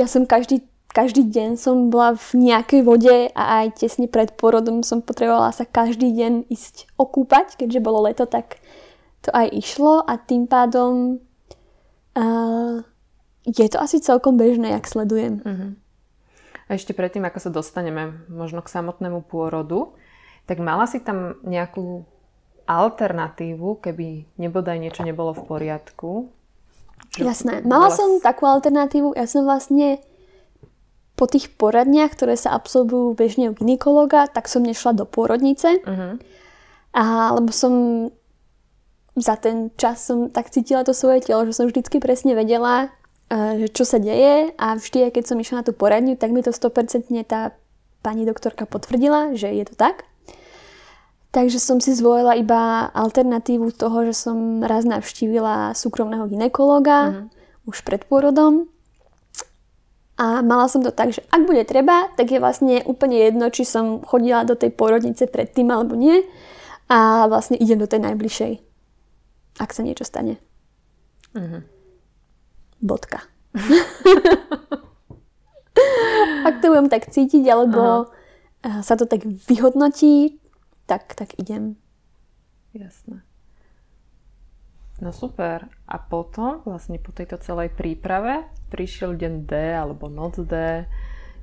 Ja som každý, každý deň som bola v nejakej vode a aj tesne pred porodom som potrebovala sa každý deň ísť okúpať, keďže bolo leto, tak to aj išlo a tým pádom uh, je to asi celkom bežné, jak sledujem. Uh-huh. A ešte predtým, ako sa dostaneme možno k samotnému pôrodu, tak mala si tam nejakú alternatívu, keby nebodaj niečo nebolo v poriadku? Jasné. Mala bola... som takú alternatívu. Ja som vlastne po tých poradniach, ktoré sa absolvujú bežne u ginekologa, tak som nešla do pôrodnice. Uh-huh. A, lebo som za ten čas som tak cítila to svoje telo, že som vždycky presne vedela, eh, že čo sa deje a vždy, keď som išla na tú poradňu, tak mi to 100% tá pani doktorka potvrdila, že je to tak. Takže som si zvolila iba alternatívu toho, že som raz navštívila súkromného ginekologa mm-hmm. už pred pôrodom. A mala som to tak, že ak bude treba, tak je vlastne úplne jedno, či som chodila do tej pôrodnice predtým alebo nie. A vlastne idem do tej najbližšej ak sa niečo stane. Uh-huh. Bodka. *laughs* ak to budem tak cítiť, alebo uh-huh. sa to tak vyhodnotí, tak, tak idem. Jasné. No super. A potom, vlastne po tejto celej príprave, prišiel deň D alebo noc D.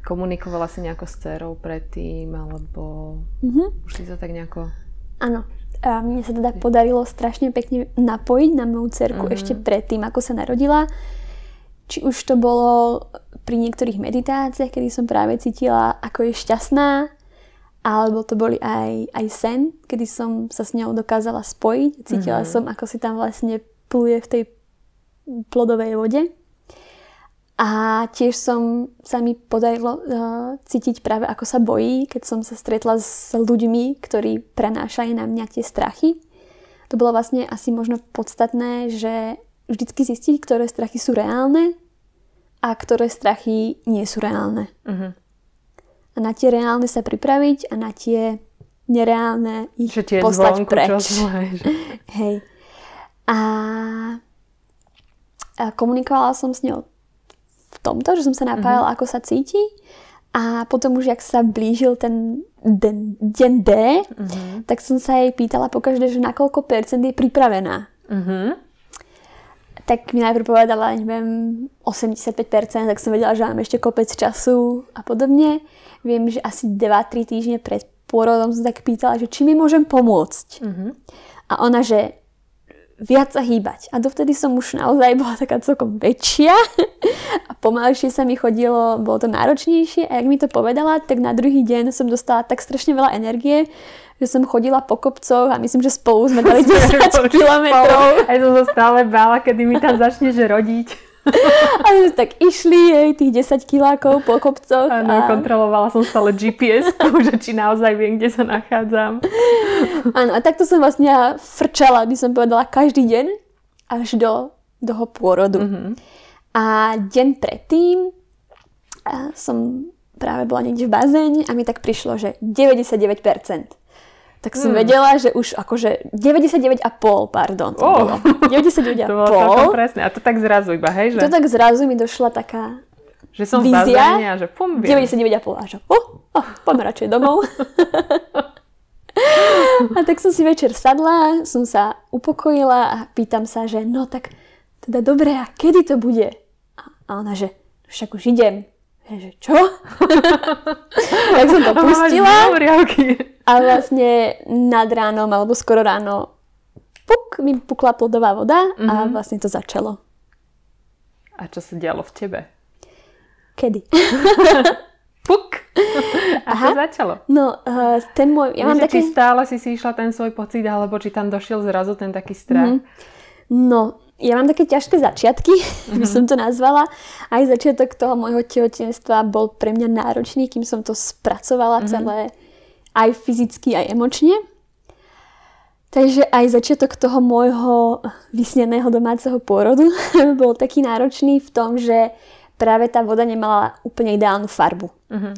Komunikovala si nejako s dcerou predtým, alebo uh-huh. už si to tak nejako... Áno. A mne sa teda podarilo strašne pekne napojiť na moju cerku mm-hmm. ešte predtým, ako sa narodila. Či už to bolo pri niektorých meditáciách, kedy som práve cítila, ako je šťastná, alebo to boli aj, aj sen, kedy som sa s ňou dokázala spojiť. Cítila mm-hmm. som, ako si tam vlastne pluje v tej plodovej vode. A tiež som sa mi podarilo uh, cítiť práve ako sa bojí, keď som sa stretla s ľuďmi, ktorí prenášali na mňa tie strachy. To bolo vlastne asi možno podstatné, že vždycky zistiť, ktoré strachy sú reálne a ktoré strachy nie sú reálne. Uh-huh. A na tie reálne sa pripraviť a na tie nereálne ich Že ti je poslať zvonku, preč. čo že... *laughs* Hej. A, a komunikovala som s ňou v tomto, že som sa napájala, Mhm. ako sa cíti. A potom už, jak sa blížil ten den, deň D, Mhm. tak som sa jej pýtala pokaždé, že na koľko percent je pripravená. Mhm. Tak mi najprv povedala, neviem, 85%, tak som vedela, že mám ešte kopec času a podobne. Viem, že asi 2-3 týždne pred pôrodom som tak pýtala, že či mi môžem pomôcť. Mhm. A ona, že viac sa hýbať. A dovtedy som už naozaj bola taká celkom väčšia *laughs* a pomalšie sa mi chodilo, bolo to náročnejšie a jak mi to povedala, tak na druhý deň som dostala tak strašne veľa energie, že som chodila po kopcoch a myslím, že spolu sme dali *laughs* 10 kilometrov. Aj som sa stále bála, kedy mi tam začneš rodiť. *laughs* A sme tak išli, hej, tých 10 kilákov po kopcoch. Áno, a... kontrolovala som stále GPS, *laughs* že či naozaj viem, kde sa nachádzam. Áno, a takto som vlastne ja frčala, by som povedala, každý deň až do toho pôrodu. Mhm. A deň predtým som práve bola niekde v bazéne a mi tak prišlo, že 99%. Tak som Hmm. vedela, že už akože 99,5, pardon, to Oh. bolo. *laughs* 99,5. To bolo presne. A to tak zrazu iba, hej? Že, To tak zrazu mi došla taká že som vízia. a že pum, viem. 99,5 a že oh, oh, poďme radšej domov. *laughs* a tak som si večer sadla, som sa upokojila a pýtam sa, že no tak teda dobre, a kedy to bude? A- A ona, že však už idem. Že čo? *laughs* tak som to *laughs* pustila a vlastne nad ránom alebo skoro ráno puk, mi pukla plodová voda a vlastne to začalo. A čo sa dialo v tebe? Kedy? *laughs* Puk! A to Aha. začalo. No, uh, ten môj, ja mám také... či stále si si išla ten svoj pocit, alebo či tam došiel zrazu ten taký strach. No, ja mám také ťažké začiatky, *laughs* by som to nazvala. Aj začiatok toho môjho tehotenstva bol pre mňa náročný, kým som to spracovala celé aj fyzicky, aj emočne. Takže aj začiatok toho môjho vysneného domáceho pôrodu *laughs* bol taký náročný v tom, že práve tá voda nemala úplne ideálnu farbu. Mhm.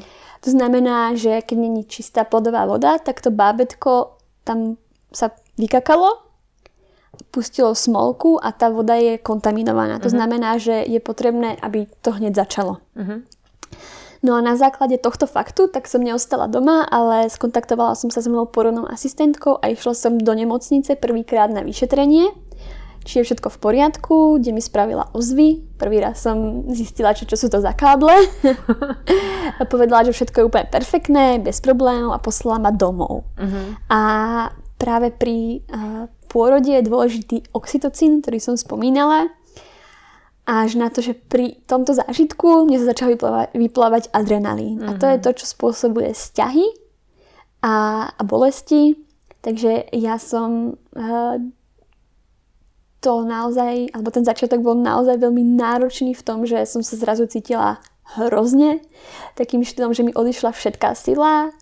To znamená, že keď není čistá plodová voda, tak to bábetko tam sa vykakalo, pustilo smolku a tá voda je kontaminovaná. To znamená, že je potrebné, aby to hneď začalo. Mhm. No a na základe tohto faktu, tak som neostala doma, ale skontaktovala som sa s mojou porodnou asistentkou a išla som do nemocnice prvýkrát na vyšetrenie, či je všetko v poriadku, kde mi spravila ozvy. Prvý raz som zistila, čo, čo sú to za káble. *laughs* a povedala, že všetko je úplne perfektné, bez problémov a poslala ma domov. Mhm. A práve pri uh, pôrode je dôležitý oxytocín, ktorý som spomínala. Až na to, že pri tomto zážitku mne sa začal vyplávať, vyplávať adrenalín. A to je to, čo spôsobuje vzťahy a, a bolesti. Takže ja som uh, to naozaj, alebo ten začiatok bol naozaj veľmi náročný v tom, že som sa zrazu cítila hrozne. Takým štýlom, že mi odišla všetká sila,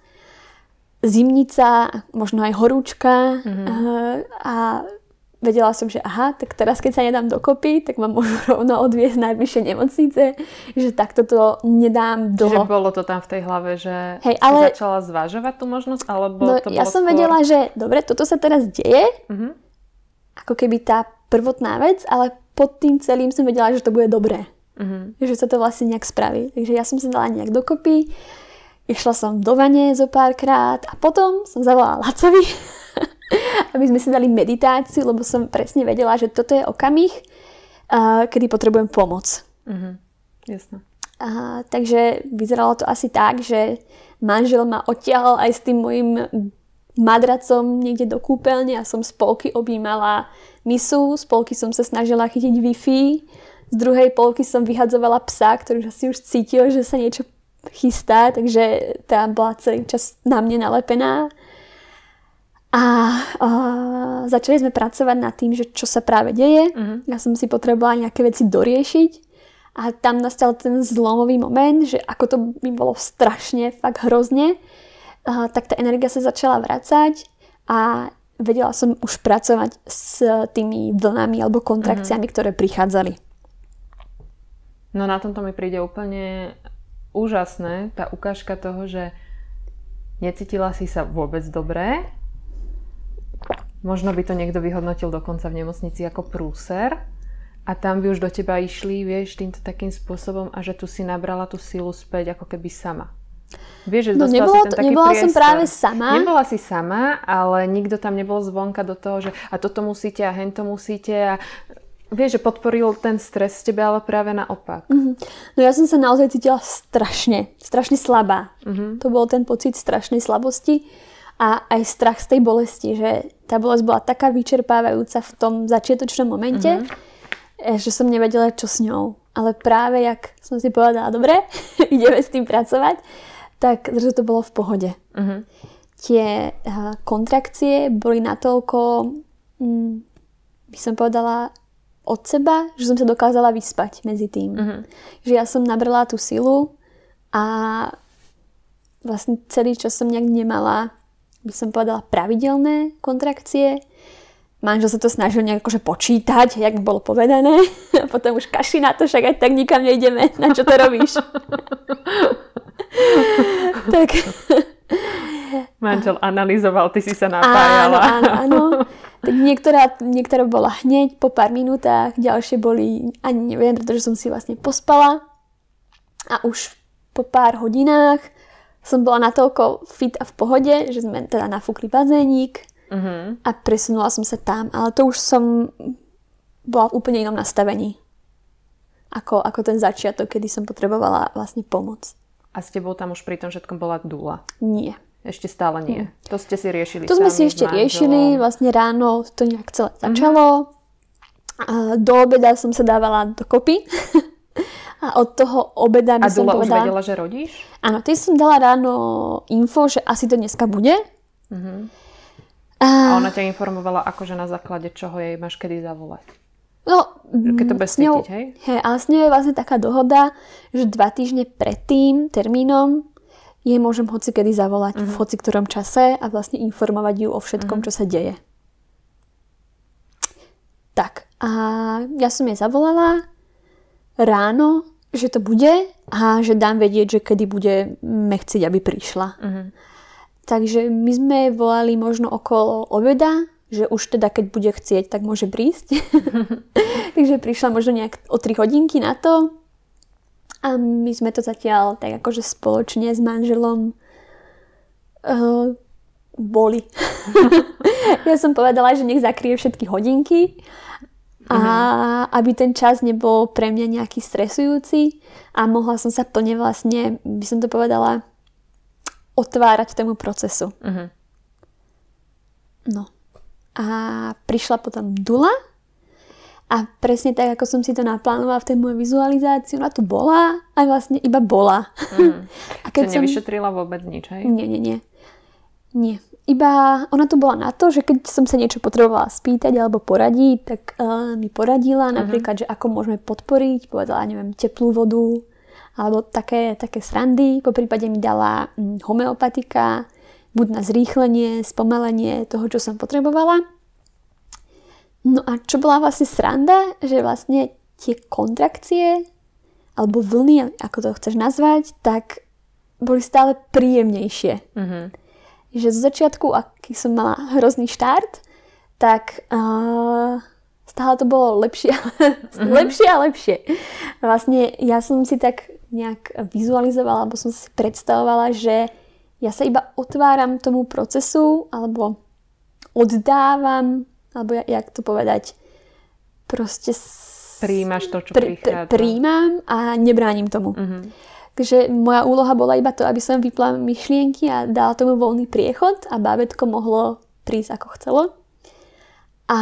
zimnica, možno aj horúčka mm-hmm. a vedela som, že aha, tak teraz keď sa nedám dokopy, tak ma môžu *laughs* rovno odviesť najbližšie nemocnice, že takto to nedám Čiže dlho. bolo to tam v tej hlave, že Hej, ale- začala zvažovať tú možnosť, alebo No, to ja som skôr... vedela, že dobre, toto sa teraz deje, Mhm. ako keby tá prvotná vec, ale pod tým celým som vedela, že to bude dobré. Mhm. že sa to vlastne nejak spraví. Takže ja som sa dala nejak dokopy, išla som do vane zo párkrát a potom som zavolala Lacovi, *laughs* aby sme si dali meditáciu, lebo som presne vedela, že toto je okamih, kedy potrebujem pomoc. Mhm. Jasné. A, takže vyzeralo to asi tak, že manžel ma odtiahol aj s tým mojim madracom niekde do kúpeľne a som z polky objímala misu, z polky som sa snažila chytiť Wi-Fi, z druhej polky som vyhadzovala psa, ktorý už si už cítil, že sa niečo chystá, takže tá bola celý čas na mne nalepená. A, a začali sme pracovať nad tým, že čo sa práve deje. Mhm. Ja som si potrebovala nejaké veci doriešiť. A tam nastal ten zlomový moment, že ako to mi bolo strašne, fakt hrozne, a, tak tá energia sa začala vracať a vedela som už pracovať s tými vlnami alebo kontrakciami, ktoré prichádzali. No na tomto mi príde úplne úžasné tá ukážka toho, že necítila si sa vôbec dobre. Možno by to niekto vyhodnotil dokonca v nemocnici ako prúser. A tam by už do teba išli, vieš, týmto takým spôsobom a že tu si nabrala tú silu späť ako keby sama. Vieš, že No nebola, si ten to, taký nebola som práve sama. Nebola si sama, ale nikto tam nebol zvonka do toho, že a toto musíte a hento musíte a vieš, že podporil ten stres z teba, ale práve naopak. No ja som sa naozaj cítila strašne, strašne slabá. To bol ten pocit strašnej slabosti a aj strach z tej bolesti, že tá bolesť bola taká vyčerpávajúca v tom začiatočnom momente, eh, že som nevedela, čo s ňou. Ale práve jak som si povedala, dobre, *laughs* ideme s tým pracovať, tak že to bolo v pohode. Mhm. Tie eh, kontrakcie boli natoľko, mm, by som povedala, od seba, že som sa dokázala vyspať medzi tým. Mhm. Že ja som nabrala tú silu a vlastne celý čas som nejak nemala, by som povedala, pravidelné kontrakcie. Manžel sa to snažil nejak akože počítať, jak bolo povedané. *laughs* A potom už kaši na to, však aj tak nikam nejdeme. Na čo to robíš? *laughs* tak Manžel analyzoval, ty si sa áno, napájala. áno, áno. *laughs* Tak niektorá, niektorá bola hneď po pár minútach, ďalšie boli, ani neviem, pretože som si vlastne pospala. A už po pár hodinách som bola natoľko fit a v pohode, že sme teda nafúkli bazénik Mhm. a presunula som sa tam. Ale to už som bola v úplne inom nastavení. Ako, ako ten začiatok, kedy som potrebovala vlastne pomoc. A s tebou tam už pri tom všetkom bola dula. Nie. Ešte stále nie. To ste si riešili. To sme si ešte riešili, vlastne ráno to nejak celé začalo. A do obeda som sa dávala dokopy. *laughs* A od toho obeda by A som Dula už povedala... vedela, že rodíš? Áno, ty som dala ráno info, že asi to dneska bude. A A, ona ťa informovala akože na základe čoho jej máš kedy zavolať. no, Keď to mm, ňou- cítiť, hej? Hej, ale s ňou je vlastne taká dohoda, že dva týždne pred tým termínom jej môžem hoci kedy zavolať v hoci ktorom čase a vlastne informovať ju o všetkom, čo sa deje. Tak, a ja som jej zavolala ráno, že to bude a že dám vedieť, že kedy bude chcieť, aby prišla. Takže my sme volali možno okolo obeda, že už teda keď bude chcieť, tak môže prísť. *laughs* Takže prišla možno nejak o 3 hodinky na to. A my sme to zatiaľ tak akože spoločne s manželom uh, boli. *laughs* ja som povedala, že nech zakrie všetky hodinky a aby ten čas nebol pre mňa nejaký stresujúci a mohla som sa plne vlastne, by som to povedala, otvárať tomu procesu. Mhm. No. A prišla potom Dula a presne tak, ako som si to naplánovala v tej mojej vizualizácii, ona tu bola a vlastne iba bola. *laughs* a Keď som... nevyšetrila vôbec nič, hej? Nie, nie, nie. Nie. Iba ona tu bola na to, že keď som sa niečo potrebovala spýtať alebo poradiť, tak uh, mi poradila napríklad, že ako môžeme podporiť, povedala, neviem, teplú vodu alebo také, také srandy. Po prípade mi dala hm, homeopatika, buď na zrýchlenie, spomalenie toho, čo som potrebovala. No a čo bola vlastne sranda, že vlastne tie kontrakcie alebo vlny, ako to chceš nazvať, tak boli stále príjemnejšie. Mhm. Že zo začiatku, aký som mala hrozný štart, tak uh, stále to bolo lepšie, *laughs* lepšie a lepšie. Vlastne ja som si tak nejak vizualizovala, alebo som si predstavovala, že ja sa iba otváram tomu procesu, alebo oddávam, alebo ja- jak to povedať, proste s- Prijímaš to, čo pri- prichádza. Príjmam a nebránim tomu. Mhm. Takže moja úloha bola iba to, aby som vypla myšlienky a dala tomu voľný priechod a bábetko mohlo prísť ako chcelo. A,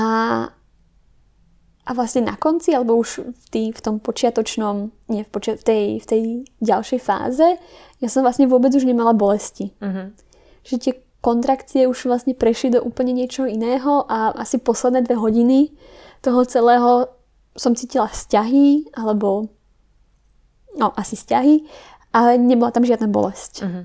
a vlastne na konci, alebo už v, tý, v tom počiatočnom, nie v, počia- v, tej, v tej ďalšej fáze, ja som vlastne vôbec už nemala bolesti. Mhm. Že tie kontrakcie už vlastne prešli do úplne niečoho iného a asi posledné dve hodiny toho celého som cítila vzťahy, alebo no asi vzťahy, ale nebola tam žiadna bolesť. Mhm.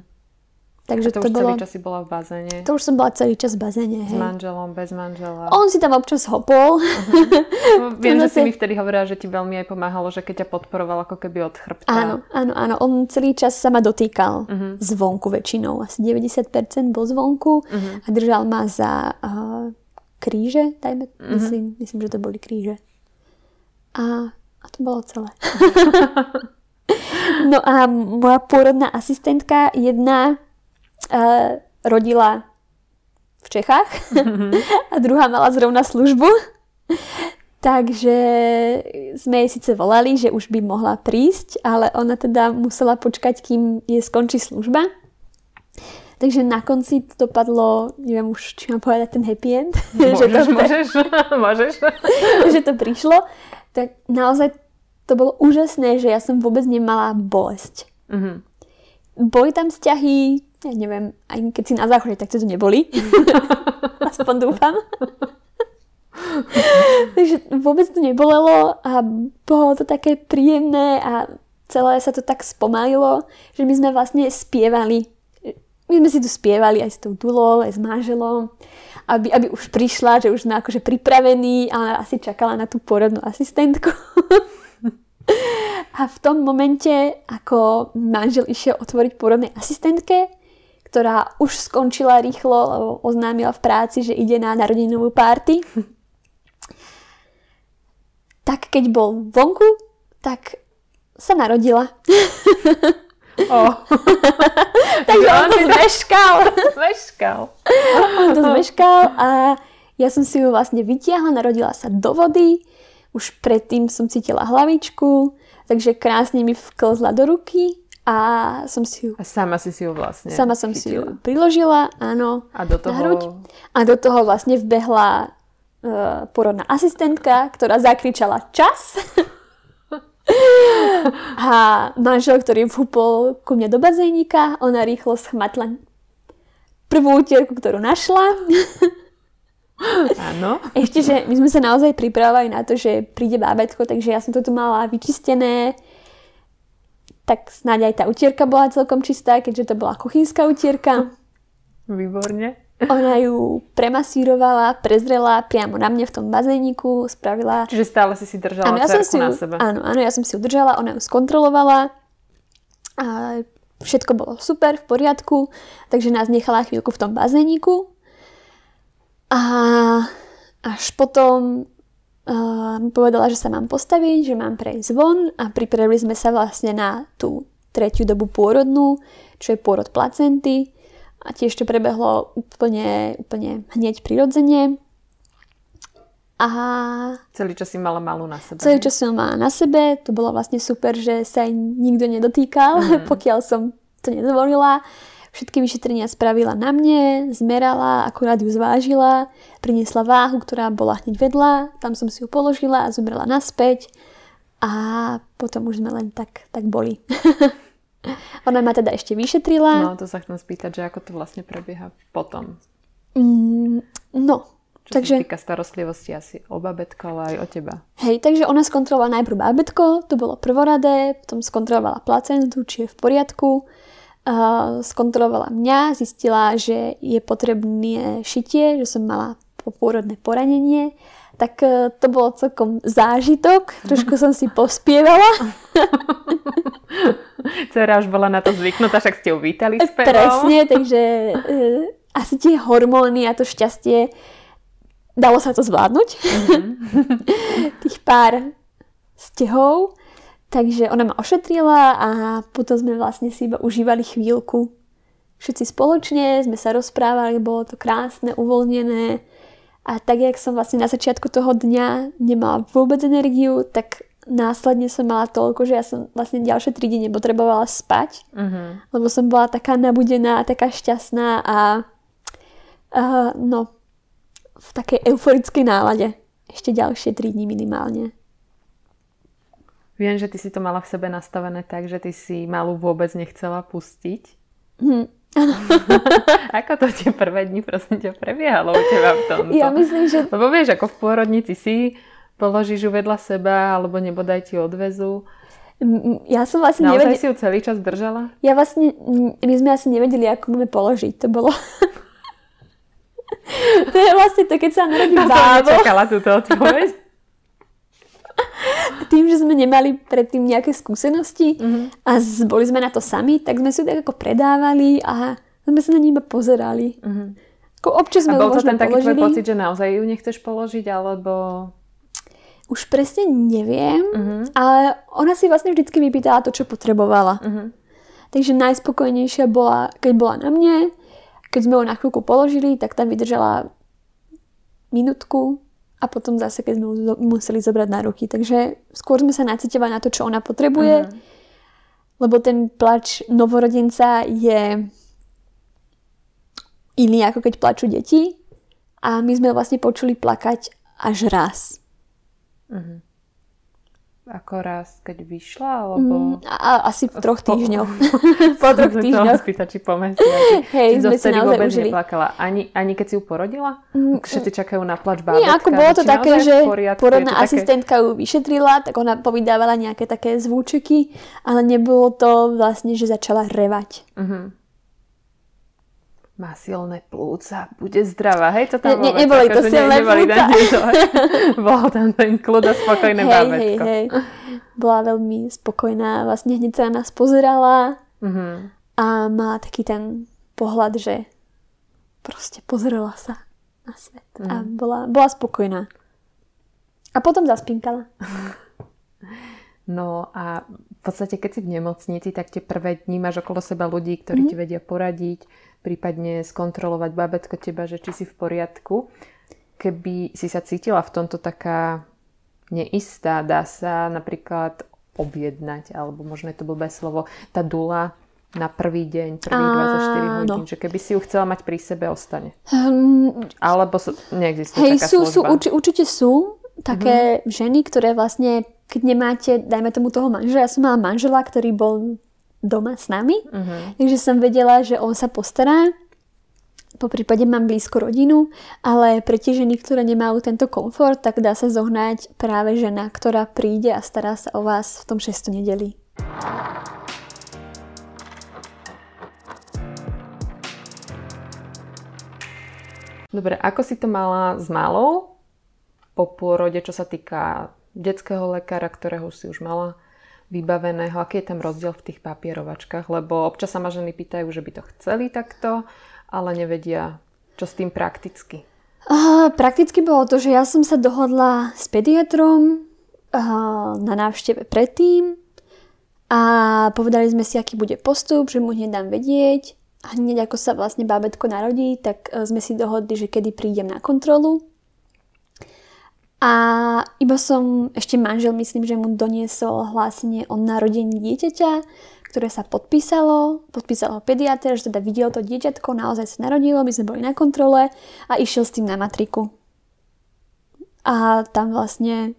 Takže to, to už bolo... celý čas si bola v bazéne? To už som bola celý čas v bazéne, hej. S manželom, bez manžela? On si tam občas hopol. Uh-huh. *laughs* Viem, že si mi vtedy hovorila, že ti veľmi aj pomáhalo, že keď ťa podporoval ako keby od chrbta. Áno, áno, áno. On celý čas sa ma dotýkal uh-huh. zvonku väčšinou. Asi 90% bol zvonku uh-huh. a držal ma za uh, kríže, dajme, uh-huh. myslím, myslím, že to boli kríže. A, a to bolo celé. *laughs* no a moja pôrodná asistentka jedna uh, rodila v Čechách mm-hmm. *laughs* a druhá mala zrovna službu. Takže sme jej síce volali, že už by mohla prísť, ale ona teda musela počkať, kým je skončí služba. Takže na konci to dopadlo, neviem už, či mám povedať ten happy end. Môžeš, *laughs* že to, môžeš, môžeš. *laughs* že to prišlo. Tak naozaj to bolo úžasné, že ja som vôbec nemala bolesť. Mm-hmm. Boli tam vzťahy, ja neviem, aj keď si na záchode, tak to neboli. *laughs* Aspoň dúfam. Takže vôbec to nebolelo a bolo to také príjemné a celé sa to tak spomalilo, že my sme vlastne spievali. My sme si tu spievali aj s tou Dulou, aj s manželom, aby, aby už prišla, že už sme akože pripravení a asi čakala na tú porodnú asistentku. *laughs* a v tom momente, ako manžel išiel otvoriť porodnej asistentke, ktorá už skončila rýchlo, lebo oznámila v práci, že ide na narodinovú párty. tak keď bol vonku, tak sa narodila. Oh. *laughs* Takže on to zmeškal. *laughs* zmeškal. on to zmeškal a ja som si ju vlastne vytiahla, narodila sa do vody. Už predtým som cítila hlavičku, takže krásne mi vklzla do ruky a som si ju... A sama si si ju vlastne Sama som chytila. si ju priložila, áno, a do toho... na hruď. A do toho vlastne vbehla uh, porodná asistentka, ktorá zakričala čas. *laughs* a manžel, ktorý vhúpol ku mne do bazénika, ona rýchlo schmatla prvú utierku, ktorú našla. Áno. Ešte, že my sme sa naozaj pripravovali na to, že príde bábetko, takže ja som to tu mala vyčistené, tak snáď aj tá utierka bola celkom čistá, keďže to bola kuchynská utierka. Výborne. Ona ju premasírovala, prezrela priamo na mne v tom bazéniku, spravila... Čiže stále si si držala áno, ja som si ju, na sebe. Áno, áno, ja som si ju držala, ona ju skontrolovala a všetko bolo super, v poriadku, takže nás nechala chvíľku v tom bazéniku a až potom uh, povedala, že sa mám postaviť, že mám prejsť von a pripravili sme sa vlastne na tú tretiu dobu pôrodnú, čo je pôrod placenty a tiež to prebehlo úplne, úplne hneď prirodzene. A... Celý čas si mala malú na sebe. Celý čas som mala na sebe, to bolo vlastne super, že sa aj nikto nedotýkal, mm. *laughs* pokiaľ som to nedovolila. Všetky vyšetrenia spravila na mne, zmerala, akurát ju zvážila, priniesla váhu, ktorá bola hneď vedľa, tam som si ju položila a zobrala naspäť a potom už sme len tak, tak boli. *laughs* Ona ma teda ešte vyšetrila. No, to sa chcem spýtať, že ako to vlastne prebieha potom. Mm, no, čo takže... sa týka starostlivosti asi o babetko, ale aj o teba. Hej, takže ona skontrolovala najprv babetko, to bolo prvoradé, potom skontrolovala placentu, či je v poriadku skontrolovala mňa, zistila, že je potrebné šitie, že som mala popôrodné poranenie, tak e, to bolo celkom zážitok. *laughs* Trošku som si pospievala. *laughs* Cera už bola na to zvyknutá, však ste ju vítali spevom. Presne, takže uh, asi tie hormóny a to šťastie dalo sa to zvládnuť. Mm-hmm. *laughs* Tých pár stehov. Takže ona ma ošetrila a potom sme vlastne si iba užívali chvíľku. Všetci spoločne sme sa rozprávali, bolo to krásne, uvoľnené. A tak, jak som vlastne na začiatku toho dňa nemala vôbec energiu, tak následne som mala toľko, že ja som vlastne ďalšie 3 dni nepotrebovala spať, uh-huh. lebo som bola taká nabudená, taká šťastná a uh, no, v takej euforickej nálade. Ešte ďalšie 3 dni minimálne. Viem, že ty si to mala v sebe nastavené tak, že ty si malú vôbec nechcela pustiť. Hm. *laughs* ako to tie prvé dni prosím ťa prebiehalo u teba v tomto? Ja myslím, že... Lebo vieš, ako v pôrodnici si položíš ju vedľa seba alebo nebodaj ti odvezu. Ja som vlastne Naozaj nevedela... si ju celý čas držala? Ja vlastne, my sme asi nevedeli, ako máme položiť. To bolo... *laughs* *laughs* to je vlastne to, keď sa narodí Ja som bábo. nečakala túto odpoveď. Tým, že sme nemali predtým nejaké skúsenosti Mhm. a z, boli sme na to sami, tak sme si tak ako predávali a sme sa na ní iba pozerali. Ako občas. A sme ju bol to ten taký tvoj pocit, že naozaj ju nechceš položiť, alebo... Už presne neviem, Mhm. ale ona si vlastne vždycky vypýtala to, čo potrebovala. Mhm. Takže najspokojnejšia bola, keď bola na mne, keď sme ju na chvíľku položili, tak tam vydržala minútku a potom zase, keď sme zo- museli zobrať na ruky. Takže skôr sme sa nacitovali na to, čo ona potrebuje, lebo ten plač novorodenca je iný, ako keď plačú deti. A my sme vlastne počuli plakať až raz. Ako raz, keď vyšla, alebo... Mm, a, asi v troch Po- týždňoch. *laughs* po troch Som sa týždňoch. spýtať, či po mesiaci. *laughs* Hej, Či sme si naozaj vôbec užili. neplakala. Ani, ani keď si ju porodila? Všetci čakajú na plač bábetka. Nie, ako bolo to také, že poriadku? Porodná také- asistentka ju vyšetrila, tak ona povydávala nejaké také zvúčeky, ale nebolo to vlastne, že začala revať. Má silné plúca, bude zdravá. Hej, to tam Ne- ne- neboli to silné plúca. *laughs* Bolo tam ten kľud a spokojné hej, hej, bábätko. hej. Bola veľmi spokojná, vlastne hneď sa na nás pozerala Mhm. a má taký ten pohľad, že proste pozrela sa na svet a Mhm. bola, bola spokojná. A potom zaspinkala. No a v podstate, keď si v nemocnici, tak tie prvé dní máš okolo seba ľudí, ktorí Mhm. ti vedia poradiť, prípadne skontrolovať babetko teba, že či si v poriadku. Keby si sa cítila v tomto taká neistá, dá sa napríklad objednať, alebo možno je to blbé slovo, tá dula na prvý deň, prvých 24 Áno. hodín, že keby si ju chcela mať pri sebe, ostane. Um, Alebo sú, neexistuje Hej, taká sú, sú, služba. urči, určite sú také ženy, ktoré vlastne, keď nemáte, dajme tomu toho manžela, ja som mala manžela, ktorý bol doma s nami, takže som vedela, že on sa postará. Po prípade mám blízko rodinu, ale pre tie ženy, ktoré nemajú tento komfort, tak dá sa zohnať práve žena, ktorá príde a stará sa o vás v tom 6. nedeli. Dobre, ako si to mala s malou po pôrode, čo sa týka detského lekára, ktorého si už mala vybaveného? Aký je tam rozdiel v tých papierovačkách? Lebo občas sa ma ženy pýtajú, že by to chceli takto, ale nevedia, čo s tým prakticky. Uh, prakticky bolo to, že ja som sa dohodla s pediatrom uh, na návšteve predtým a povedali sme si, aký bude postup, že mu hneď dám vedieť a hneď ako sa vlastne bábetko narodí, tak uh, sme si dohodli, že kedy prídem na kontrolu. A iba som, ešte manžel myslím, že mu doniesol hlásenie o narodení dieťaťa, ktoré sa podpísalo, podpísal ho pediater, že teda videl to dieťatko, naozaj sa narodilo, my sme boli na kontrole a išiel s tým na matriku. A tam vlastne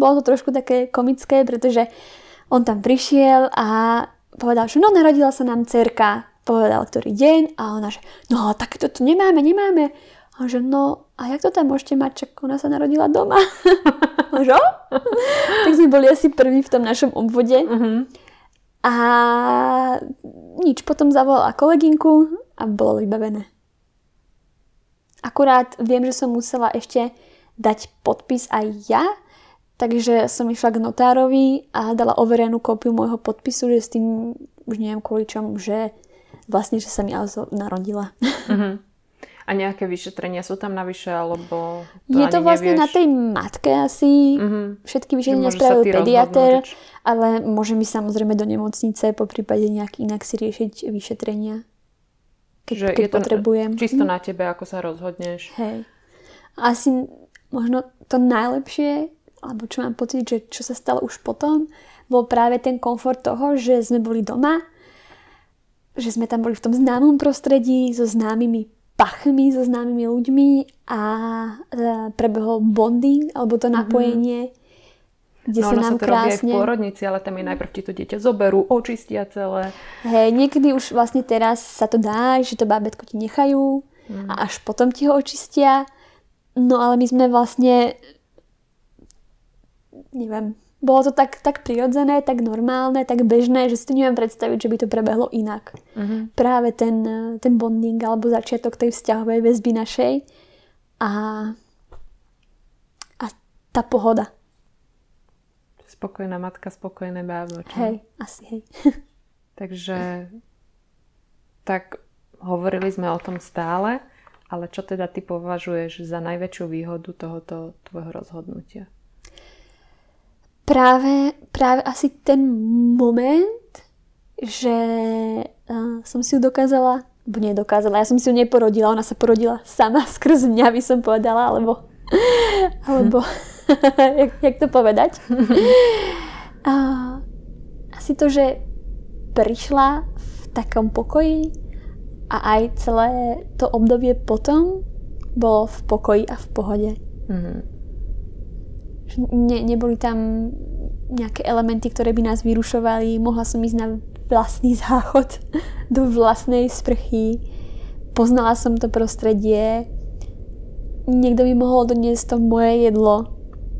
bolo to trošku také komické, pretože on tam prišiel a povedal, že no narodila sa nám cerka, povedal ktorý deň a ona, že no tak to tu nemáme, nemáme. A on, že no a jak to tam môžete mať, čak ona sa narodila doma. *laughs* Že, tak sme boli asi prví v tom našom obvode. A nič, potom zavolala kolegynku a bolo vybavené. Akurát viem, že som musela ešte dať podpis aj ja, takže som išla k notárovi a dala overenú kópiu môjho podpisu, že s tým už neviem kvôli čomu, že vlastne, že sa mi narodila. A nejaké vyšetrenia sú tam navyše, alebo to Je to vlastne nevieš? na tej matke asi. Mhm. Všetky vyšetrenia spravil či- ale môže mi samozrejme do nemocnice po prípade nejak inak si riešiť vyšetrenia. Keď, Že keď je to potrebujem. čisto na tebe, ako sa rozhodneš. Hej. Asi možno to najlepšie, alebo čo mám pocit, že čo sa stalo už potom, bol práve ten komfort toho, že sme boli doma, že sme tam boli v tom známom prostredí, so známymi pachmi, so známymi ľuďmi a e, prebehol bonding, alebo to napojenie, kde No sa nám sa to robí aj v krásne... pôrodnici, ale tam je najprv ti to dieťa zoberú, očistia celé. Hej, niekedy už vlastne teraz sa to dá, že to bábätko ti nechajú Mm. a až potom ti ho očistia. No ale my sme vlastne neviem, Bolo to tak, tak prirodzené, tak normálne, tak bežné, že si to neviem predstaviť, že by to prebehlo inak. Mhm. Práve ten, ten bonding alebo začiatok tej vzťahovej väzby našej a, a tá pohoda. Spokojná matka, spokojné bábo. Čo? Hej, asi hej. *laughs* Takže tak hovorili sme o tom stále, ale čo teda ty považuješ za najväčšiu výhodu tohoto tvojho rozhodnutia? Práve, práve asi ten moment, že uh, som si ju dokázala, alebo nedokázala, ja som si ju neporodila, ona sa porodila sama *laughs* skrz mňa, by som povedala, alebo, *laughs* alebo *laughs* jak, jak to povedať. Uh, asi to, že prišla v takom pokoji a aj celé to obdobie potom bolo v pokoji a v pohode. Mhm. Ne, neboli tam nejaké elementy, ktoré by nás vyrušovali. Mohla som ísť na vlastný záchod *laughs* do vlastnej sprchy. Poznala som to prostredie. Niekto by mohol doniesť to moje jedlo.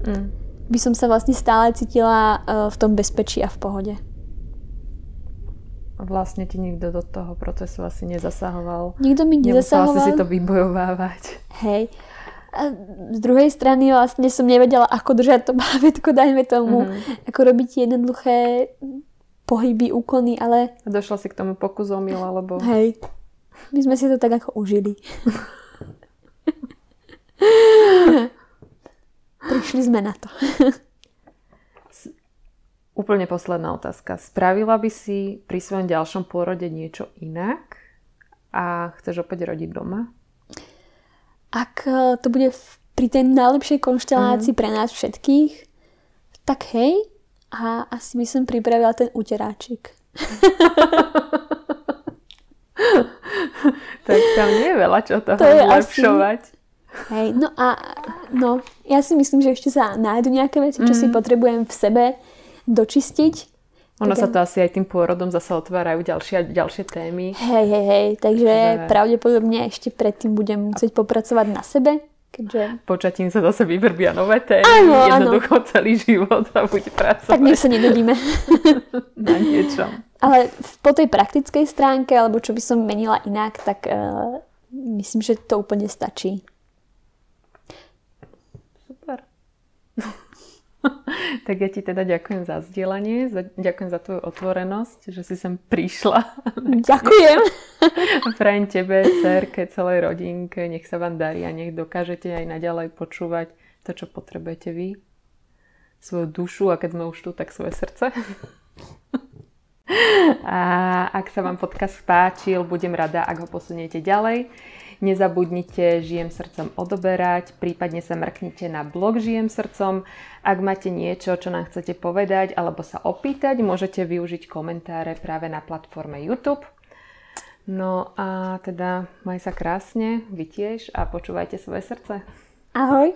Mm. By som sa vlastne stále cítila uh, v tom bezpečí a v pohode. Vlastne ti nikto do toho procesu asi nezasahoval. Nikto mi Nemusela nezasahoval. si si to vybojovávať. Hej. A z druhej strany vlastne som nevedela, ako držať to bábätko, dajme tomu, Mhm. ako robiť jednoduché pohyby, úkony, ale A Došla si k tomu pokusom, Mila, lebo hej, my sme si to tak ako užili. *laughs* Prišli sme na to. úplne posledná otázka. Spravila by si pri svojom ďalšom pôrode niečo inak a chceš opäť rodiť doma? Ak e, to bude v- pri tej najlepšej konštelácii pre nás všetkých, tak hej, a asi by som pripravila ten uteráčik. *laughs* Tak tam nie je veľa čo toho To je asi- zlepšovať. Hej, no a no, ja si myslím, že ešte sa nájdu nejaké veci, čo si potrebujem v sebe dočistiť. Ono Tak sa to asi aj tým pôrodom zase otvárajú ďalšie a ďalšie témy. Hej, hej, hej, takže Že- pravdepodobne ešte predtým budem musieť popracovať na sebe, keďže Počatím sa zase vyvrbia nové témy, Áno, áno. jednoducho celý život a buď tak pracovať nech sa nenudíme. *laughs* na niečom. Ale po tej praktickej stránke, alebo čo by som menila inak, tak uh, myslím, že to úplne stačí. Super. *laughs* tak ja ti teda ďakujem za zdieľanie, za, ďakujem za tvoju otvorenosť, že si sem prišla. *laughs* Ďakujem. Prajem tebe, cerke, celej rodinke, nech sa vám darí a nech dokážete aj naďalej počúvať to, čo potrebujete vy. Svoju dušu a keď sme už tu, tak svoje srdce. *laughs* A ak sa vám podcast páčil, budem rada, ak ho posuniete ďalej. Nezabudnite Žijem srdcom odoberať, prípadne sa mrknite na blog Žijem srdcom. Ak máte niečo, čo nám chcete povedať alebo sa opýtať, môžete využiť komentáre práve na platforme YouTube. No a teda maj sa krásne, vy tiež a počúvajte svoje srdce. Ahoj.